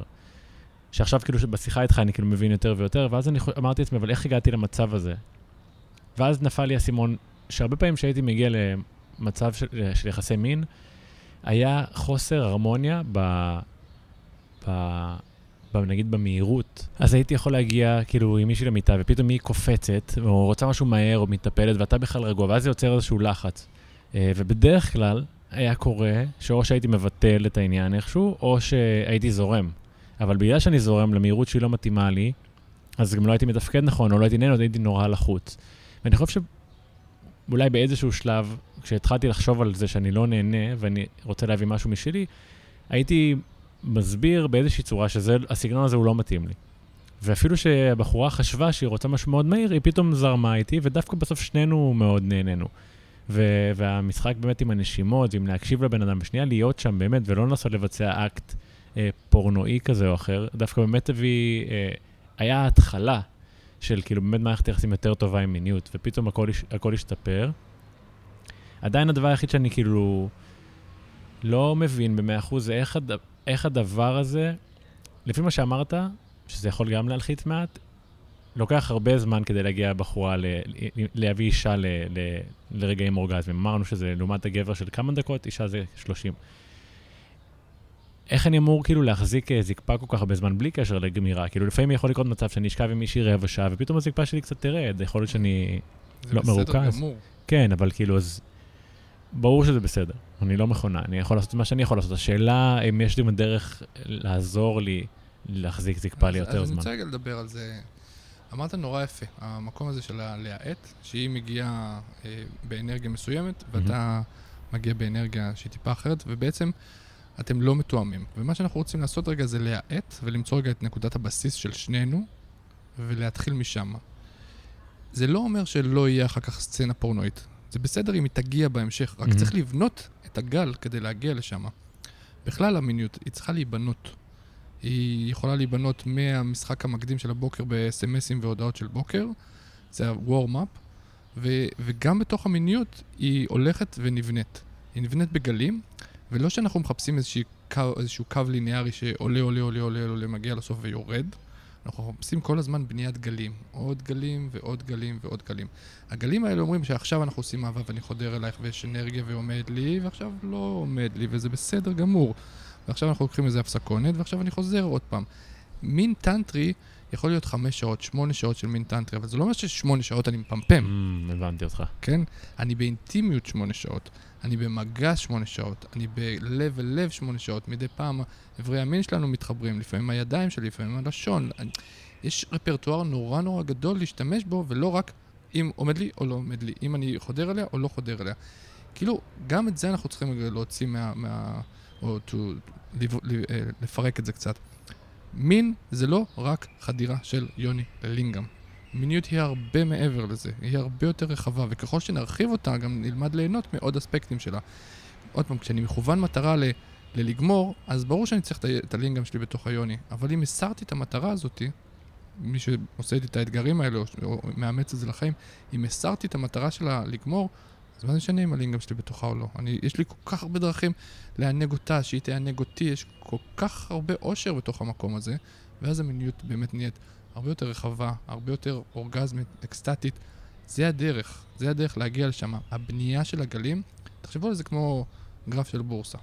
A: שעכשיו, כאילו, בשיחה איתך אני כאילו מבין יותר ויותר, ואז אני אמרתי לעצמי, אבל איך הגעתי למצב הזה? ואז נפל לי האסימון, שהרבה פעמים שהייתי מגיע למצב של, של יחסי מין, היה חוסר הרמוניה ב... ב... נגיד במהירות. אז הייתי יכול להגיע כאילו עם מישהי למיטה, ופתאום היא קופצת, או רוצה משהו מהר, או מתנפלת, ואתה בכלל רגוע, ואז זה יוצר איזשהו לחץ. אה, ובדרך כלל היה קורה שאו שהייתי מבטל את העניין איכשהו, או שהייתי זורם. אבל בגלל שאני זורם למהירות שהיא לא מתאימה לי, אז גם לא הייתי מתפקד נכון, או לא הייתי נהנה, הייתי נורא לחוץ. ואני חושב שאולי באיזשהו שלב, כשהתחלתי לחשוב על זה שאני לא נהנה ואני רוצה להביא משהו משלי, הייתי מסביר באיזושהי צורה שהסגנון הזה הוא לא מתאים לי. ואפילו שהבחורה חשבה שהיא רוצה משהו מאוד מהיר, היא פתאום זרמה איתי, ודווקא בסוף שנינו מאוד נהנינו. ו- והמשחק באמת עם הנשימות, ועם להקשיב לבן אדם, ושנייה להיות שם באמת, ולא לנסות לבצע אקט אה, פורנואי כזה או אחר, דווקא באמת הביא, אה, היה התחלה של כאילו באמת מערכת יחסים יותר טובה עם מיניות, ופתאום הכל, הכל השתפר. עדיין הדבר היחיד שאני כאילו לא מבין במאה אחוז איך, הד... איך הדבר הזה, לפי מה שאמרת, שזה יכול גם להלחיץ מעט, לוקח הרבה זמן כדי להגיע בחורה, ל... להביא אישה ל... ל... לרגעים אורגזמים. אמרנו שזה לעומת הגבר של כמה דקות, אישה זה 30. איך אני אמור כאילו להחזיק אה, זקפה כל כך הרבה זמן בלי קשר לגמירה? כאילו לפעמים יכול לקרות מצב שאני אשכב עם מישהי רבע שעה, ופתאום הזקפה שלי קצת תרד, יכול להיות שאני לא
B: זה בסדר
A: מרוכז.
B: גמור.
A: כן, אבל כאילו, אז ברור שזה בסדר. אני לא מכונה, אני יכול לעשות מה שאני יכול לעשות. השאלה אם יש לי דרך לעזור לי להחזיק זקפה
B: אז-
A: ליותר
B: אז אני
A: זמן.
B: רוצה רגע לדבר על זה. אמרת נורא יפה, המקום הזה של הלהאט, שהיא מגיעה אה, באנרגיה מסוימת, ואתה מגיע באנרגיה שהיא טיפה אחרת, ובעצם אתם לא מתואמים. ומה שאנחנו רוצים לעשות רגע זה להאט ולמצוא רגע את נקודת הבסיס של שנינו, ולהתחיל משם. זה לא אומר שלא יהיה אחר כך סצנה פורנואית. זה בסדר אם היא תגיע בהמשך, רק
A: מהמם.
B: צריך לבנות את הגל כדי להגיע לשם. בכלל המיניות, היא צריכה להיבנות. היא יכולה להיבנות מהמשחק המקדים של הבוקר ב-SMSים והודעות של בוקר, זה ה-warm-up, ו- וגם בתוך המיניות היא הולכת ונבנית. היא נבנית בגלים, ולא שאנחנו מחפשים איזשהו קו, איזשהו קו ליניארי שעולה, עולה, עולה, עולה, עולה, מגיע לסוף ויורד. אנחנו מחפשים כל הזמן בניית גלים. עוד גלים ועוד גלים ועוד גלים. הגלים האלה אומרים שעכשיו אנחנו עושים אהבה ואני חודר אלייך ויש אנרגיה ועומד לי, ועכשיו לא עומד לי, וזה בסדר גמור. ועכשיו אנחנו לוקחים איזה הפסקונת, ועכשיו אני חוזר עוד פעם. מין טנטרי יכול להיות חמש שעות, שמונה שעות של מין טנטרי, אבל זה לא אומר ששמונה שעות אני מפמפם,
A: Mm, הבנתי אותך.
B: כן? אני באינטימיות שמונה שעות, אני במגע שמונה שעות, אני בלב אל לב שמונה שעות, מדי פעם איברי המין שלנו מתחברים, לפעמים הידיים שלי, לפעמים הלשון. אני- יש רפרטואר נורא נורא גדול להשתמש בו, ולא רק אם עומד לי או לא עומד לי, אם אני חודר אליה או לא חודר אליה. כאילו, גם את זה אנחנו צריכים להוציא מה... מה או to, אה, לפרק את זה קצת. מין זה לא רק חדירה של יוני ללינגאם. מיניות היא הרבה מעבר לזה, היא הרבה יותר רחבה, וככל שנרחיב אותה, גם נלמד ליהנות מעוד אספקטים שלה. עוד פעם, כשאני מכוון מטרה ל, ללגמור, אז ברור שאני צריך את הלינגאם שלי בתוך היוני, אבל אם הסרתי את המטרה הזאתי, מי שעושה את האתגרים האלה, או, או מאמץ את זה לחיים, אם הסרתי את המטרה שלה לגמור, אז מה זה משנה אם הלינגאם שלי בתוכה או לא? אני, יש לי כל כך הרבה דרכים לענג אותה, שהיא תענג אותי, יש כל כך הרבה אושר בתוך המקום הזה, ואז המיניות באמת נהיית הרבה יותר רחבה, הרבה יותר אורגזמית, אקסטטית. זה הדרך, זה הדרך להגיע לשם. הבנייה של הגלים, תחשבו על זה כמו גרף של בורסה.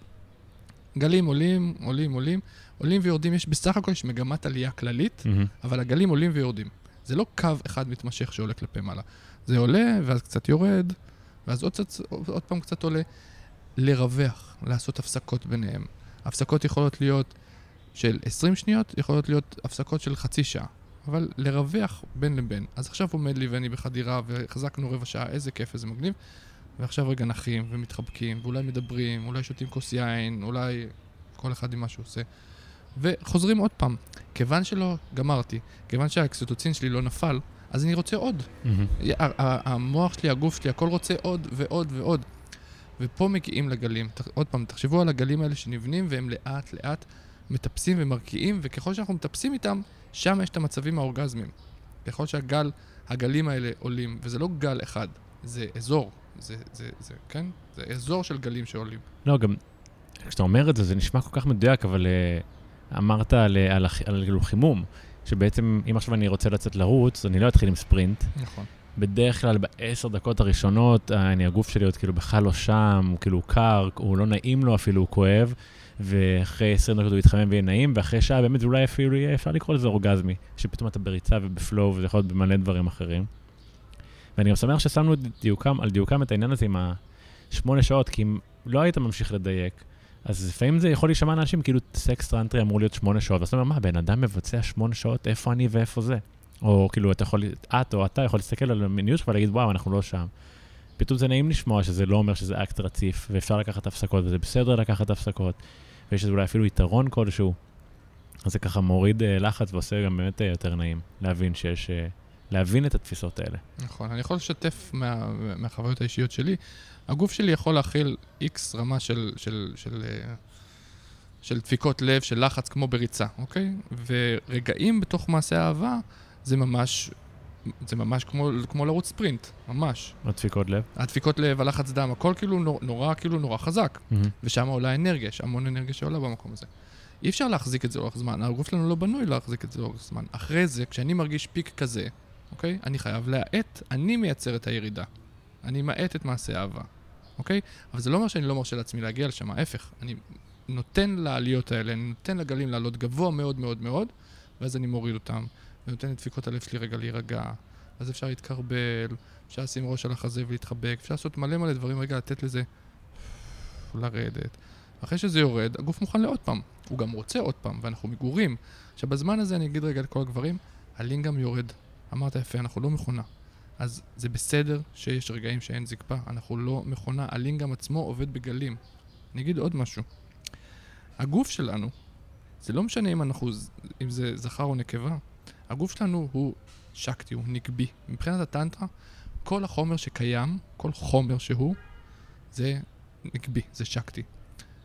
B: גלים עולים, עולים, עולים, עולים ויורדים, יש בסך הכל יש מגמת עלייה כללית,
A: מהמם.
B: אבל הגלים עולים ויורדים. זה לא קו אחד מתמשך שעולה כלפי מעלה. זה עולה, ואז קצת יורד, ואז עוד, קצת, עוד פעם קצת עולה. לרווח, לעשות הפסקות ביניהם. הפסקות יכולות להיות של 20 שניות, יכולות להיות הפסקות של חצי שעה. אבל לרווח בין לבין. אז עכשיו עומד לי ואני בחדירה, והחזקנו רבע שעה, איזה כיף, איזה מגניב. ועכשיו רגע נחים ומתחבקים, ואולי מדברים, אולי שותים כוס יין, אולי כל אחד עם מה שהוא עושה. וחוזרים עוד פעם. כיוון שלא גמרתי, כיוון שהאקסטוצין שלי לא נפל, אז אני רוצה עוד. ה- המוח שלי, הגוף שלי, הכל רוצה עוד ועוד ועוד. ופה מגיעים לגלים. עוד פעם, תחשבו על הגלים האלה שנבנים והם לאט לאט מטפסים ומרקיעים, וככל שאנחנו מטפסים איתם, שם יש את המצבים האורגזמיים. ככל שהגל, הגלים האלה עולים, וזה לא גל אחד, זה אזור. זה, זה, זה, כן? זה אזור של גלים שעולים.
A: לא, גם כשאתה אומר את זה, זה נשמע כל כך מדויק, אבל uh, אמרת על, אה, על, על כאילו חימום, שבעצם אם עכשיו אני רוצה לצאת לרוץ, אני לא אתחיל עם ספרינט.
B: נכון.
A: בדרך כלל בעשר דקות הראשונות, אה, אני, הגוף שלי עוד כאילו בכלל לא שם, הוא כאילו קר, הוא לא נעים לו אפילו, הוא כואב, ואחרי 20 דקות הוא יתחמם ויהיה נעים, ואחרי שעה באמת אולי אפילו יהיה אפשר לקרוא לזה אורגזמי, שפתאום אתה בריצה ובפלואו, וזה יכול להיות במלא דברים אחרים. ואני גם שמח ששמנו דיוקם, על דיוקם את העניין הזה עם השמונה שעות, כי אם לא היית ממשיך לדייק, אז לפעמים זה יכול להישמע לאנשים כאילו סקס טנטרי אמור להיות שמונה שעות, ואז אתה אומר, מה, בן אדם מבצע שמונה שעות, איפה אני ואיפה זה? או כאילו, אתה יכול, את או אתה יכול להסתכל על המיניות שלך ולהגיד, וואו, אנחנו לא שם. פתאום זה נעים לשמוע שזה לא אומר שזה אקט רציף, ואפשר לקחת הפסקות, וזה בסדר לקחת הפסקות, ויש אולי אפילו יתרון כלשהו. אז זה ככה מוריד אה, לחץ ועושה גם באמת אה, יותר נעים להבין שיש, אה, להבין את התפיסות האלה.
B: נכון, אני יכול לשתף מה, מהחוויות האישיות שלי. הגוף שלי יכול להכיל איקס רמה של, של, של, אה, של דפיקות לב, של לחץ, כמו בריצה, אוקיי? ורגעים בתוך מעשה האהבה, זה ממש זה ממש כמו, כמו לרוץ ספרינט, ממש.
A: הדפיקות לב.
B: הדפיקות לב, הלחץ דם, הכל כאילו נור, נורא, כאילו נורא חזק.
A: מהמם.
B: ושם עולה אנרגיה, יש המון אנרגיה שעולה במקום הזה. אי אפשר להחזיק את זה לאורך זמן, הגוף שלנו לא בנוי להחזיק את זה לאורך זמן. אחרי זה, כשאני מרגיש פיק כזה, אוקיי? אני חייב להאט, אני מייצר את הירידה. אני מאט את מעשה האהבה, אוקיי? אבל זה לא אומר שאני לא מרשה לעצמי להגיע לשם, ההפך. אני נותן לעליות האלה, אני נותן לגלים לעלות גבוה מאוד מאוד מאוד, ואז אני מוריד אותם, ונותן לדפיקות הלב שלי רגע להירגע. אז אפשר להתקרבל, אפשר לשים ראש על החזה ולהתחבק, אפשר לעשות מלא מלא דברים, רגע לתת לזה לרדת. אחרי שזה יורד, הגוף מוכן לעוד פעם. הוא גם רוצה עוד פעם, ואנחנו מגורים. עכשיו, בזמן הזה אני אגיד רגע לכל הגברים, הלינק גם יורד. אמרת יפה, אנחנו לא מכונה. אז זה בסדר שיש רגעים שאין זקפה, אנחנו לא מכונה. הלינגאם עצמו עובד בגלים. אני אגיד עוד משהו. הגוף שלנו, זה לא משנה אם אנחנו, אם זה זכר או נקבה, הגוף שלנו הוא שקטי, הוא נקבי. מבחינת הטנטרה, כל החומר שקיים, כל חומר שהוא, זה נקבי, זה שקטי.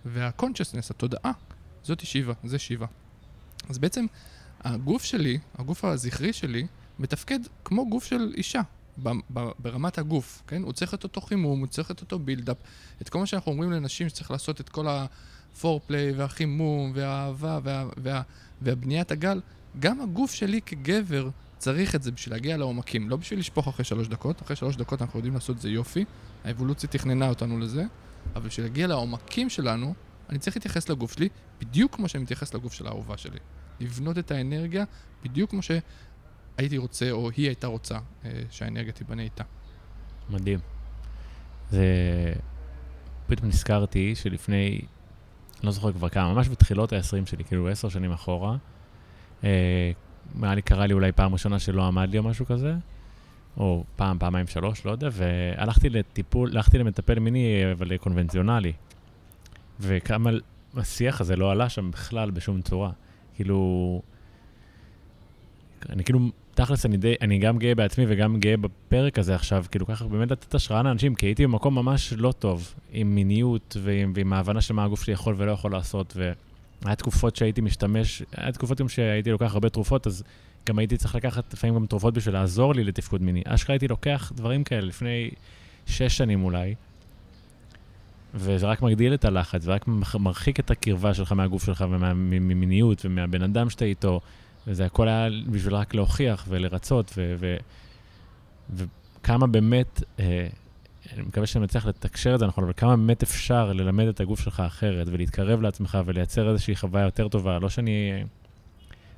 B: וה-consciousness, התודעה, זאת שיבה, זה שיבה. אז בעצם הגוף שלי, הגוף הזכרי שלי, מתפקד כמו גוף של אישה, ב- ב- ברמת הגוף, כן? הוא צריך את אותו חימום, הוא צריך את אותו בילדאפ, את כל מה שאנחנו אומרים לנשים שצריך לעשות את כל הפורפליי והחימום והאהבה וה- וה- והבניית הגל, גם הגוף שלי כגבר צריך את זה בשביל להגיע לעומקים, לא בשביל לשפוך אחרי שלוש דקות, אחרי שלוש דקות אנחנו יודעים לעשות את זה יופי, האבולוציה תכננה אותנו לזה, אבל בשביל להגיע לעומקים שלנו, אני צריך להתייחס לגוף שלי בדיוק כמו שאני מתייחס לגוף של האהובה שלי. לבנות את האנרגיה בדיוק כמו שהייתי רוצה, או היא הייתה רוצה, אה, שהאנרגיה תיבנה איתה.
A: מדהים. זה... פתאום נזכרתי שלפני, לא זוכר כבר כמה, ממש בתחילות ה-20 שלי, כאילו עשר שנים אחורה, אה, לי קרה לי אולי פעם ראשונה שלא עמד לי או משהו כזה, או פעם, פעמיים, שלוש, לא יודע, והלכתי לטיפול, הלכתי למטפל מיני, אבל קונבנציונלי. וכמה השיח הזה לא עלה שם בכלל בשום צורה. כאילו, אני כאילו, תכלס, אני, די, אני גם גאה בעצמי וגם גאה בפרק הזה עכשיו, כאילו ככה באמת לתת השראה לאנשים, כי הייתי במקום ממש לא טוב, עם מיניות ועם, ועם ההבנה של מה הגוף שלי יכול ולא יכול לעשות, והיה תקופות שהייתי משתמש, היה תקופות גם שהייתי לוקח הרבה תרופות, אז גם הייתי צריך לקחת לפעמים גם תרופות בשביל לעזור לי לתפקוד מיני. אשכרה הייתי לוקח דברים כאלה לפני שש שנים אולי, וזה רק מגדיל את הלחץ, זה רק מרחיק את הקרבה שלך מהגוף שלך וממיניות ומהבן אדם שאתה איתו, וזה הכל היה בשביל רק להוכיח ולרצות, ו- ו- וכמה באמת, אה, אני מקווה שאני מצליח לתקשר את זה נכון, אבל כמה באמת אפשר ללמד את הגוף שלך אחרת, ולהתקרב לעצמך ולייצר איזושהי חוויה יותר טובה. לא שאני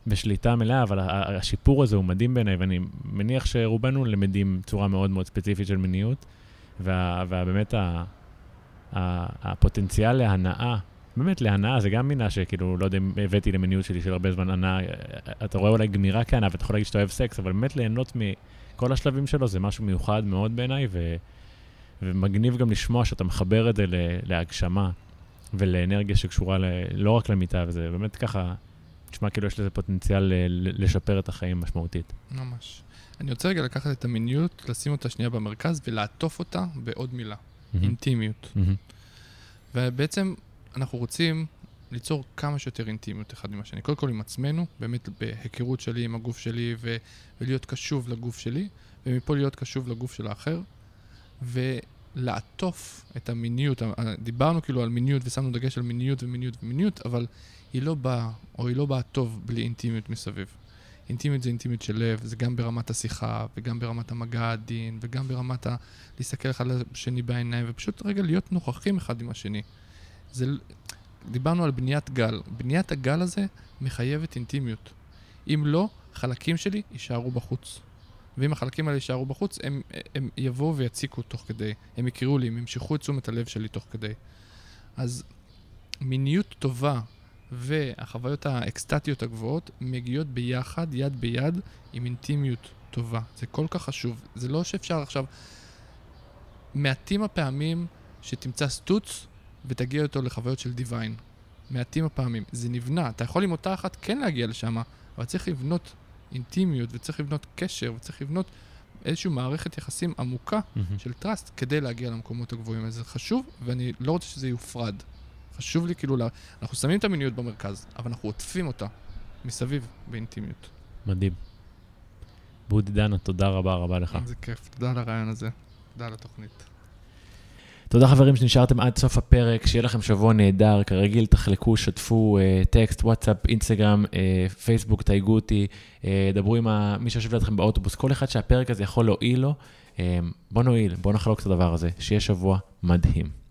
A: בשליטה מלאה, אבל השיפור הזה הוא מדהים בעיניי, ואני מניח שרובנו למדים צורה מאוד מאוד ספציפית של מיניות, וה- ובאמת ה... ה- הפוטנציאל להנאה, באמת להנאה, זה גם מינה שכאילו, לא יודע אם הבאתי למיניות שלי של הרבה זמן הנאה, אתה רואה אולי גמירה כהנאה ואתה יכול להגיד שאתה אוהב סקס, אבל באמת ליהנות מכל השלבים שלו זה משהו מיוחד מאוד בעיניי, ו... ומגניב גם לשמוע שאתה מחבר את זה ל... להגשמה ולאנרגיה שקשורה ל... לא רק למיטה, וזה באמת ככה, נשמע כאילו יש לזה פוטנציאל ל... לשפר את החיים משמעותית.
B: ממש. אני רוצה רגע לקחת את המיניות, לשים אותה שנייה במרכז ולעטוף אותה בעוד מילה, אינטימיות.
A: מהמם.
B: ובעצם אנחנו רוצים ליצור כמה שיותר אינטימיות אחד עם השני. קודם כל עם עצמנו, באמת בהיכרות שלי עם הגוף שלי, ו- ולהיות קשוב לגוף שלי, ומפה להיות קשוב לגוף של האחר, ולעטוף את המיניות. ה- דיברנו כאילו על מיניות ושמנו דגש על מיניות ומיניות ומיניות, אבל היא לא באה, או היא לא באה טוב בלי אינטימיות מסביב. אינטימיות זה אינטימיות של לב, זה גם ברמת השיחה, וגם ברמת המגע העדין, וגם ברמת ה... להסתכל אחד לשני בעיניים, ופשוט רגע להיות נוכחים אחד עם השני. זה... דיברנו על בניית גל. בניית הגל הזה מחייבת אינטימיות. אם לא, חלקים שלי יישארו בחוץ. ואם החלקים האלה יישארו בחוץ, הם, הם יבואו ויציקו תוך כדי. הם יקראו לי, הם ימשכו את תשומת הלב שלי תוך כדי. אז מיניות טובה והחוויות האקסטטיות הגבוהות מגיעות ביחד, יד ביד, עם אינטימיות טובה. זה כל כך חשוב. זה לא שאפשר עכשיו... מעטים הפעמים שתמצא סטוץ ותגיע אותו לחוויות של דיוויין. מעטים הפעמים. זה נבנה. אתה יכול עם אותה אחת כן להגיע לשם, אבל צריך לבנות אינטימיות, וצריך לבנות קשר, וצריך לבנות איזושהי מערכת יחסים עמוקה
A: מהמם.
B: של טראסט כדי להגיע למקומות הגבוהים האלה. זה חשוב, ואני לא רוצה שזה יופרד. חשוב לי כאילו, לה... אנחנו שמים את המיניות במרכז, אבל אנחנו עוטפים אותה מסביב באינטימיות.
A: מדהים. בודי דנה, תודה רבה רבה לך.
B: איזה כיף, תודה על הרעיון הזה, תודה על התוכנית.
A: תודה חברים שנשארתם עד סוף הפרק, שיהיה לכם שבוע נהדר, כרגיל תחלקו, שתפו uh, טקסט, וואטסאפ, אינסטגרם, uh, פייסבוק, תייגו אותי, uh, דברו עם מי שיושב לידכם באוטובוס, כל אחד שהפרק הזה יכול להועיל לו, בוא נועיל, בוא נחלוק את הדבר הזה, שיהיה שבוע מדהים.